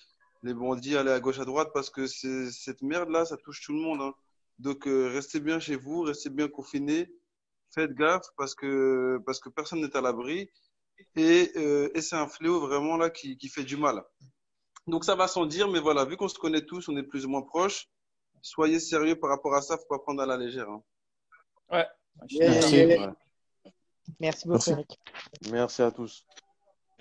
les bandits, aller à gauche, à droite, parce que c'est, cette merde-là, ça touche tout le monde, hein. Donc, euh, restez bien chez vous, restez bien confinés. Faites gaffe, parce que, parce que personne n'est à l'abri. Et, euh, et c'est un fléau vraiment là qui, qui fait du mal. Donc ça va sans dire, mais voilà, vu qu'on se connaît tous, on est plus ou moins proches, soyez sérieux par rapport à ça, faut pas prendre à la légère. hein. Ouais. Merci. Merci beaucoup, Merci. Eric. Merci à tous.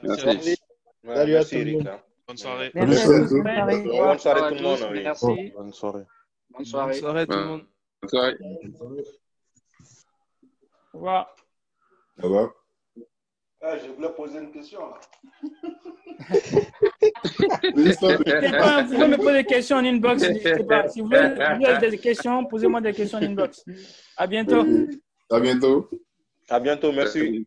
Merci. Merci. Ouais, Salut à merci tout le Eric. monde. hein. Bonne soirée. À. Bonne soirée. Soirée tout le monde. Merci. Bonne soirée. Bonne Bonne soirée. soirée tout le monde. Bonne soirée. Au revoir. Ça va? Ah, je voulais poser une question. là. N'hésitez pas, vous pouvez me poser des questions en inbox. n'hésitez pas. Si vous voulez, vous des questions, posez-moi des questions en inbox. À bientôt. À bientôt. À bientôt. Merci.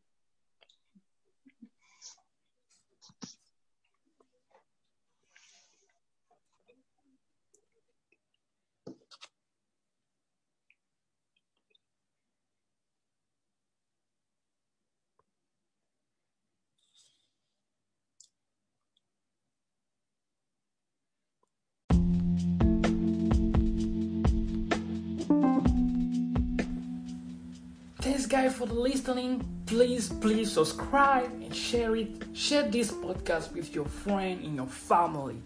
Guys, for the listening. Please, please subscribe and share it. Share this podcast with your friend and your family.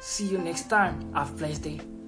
See you next time. Have a blessed day.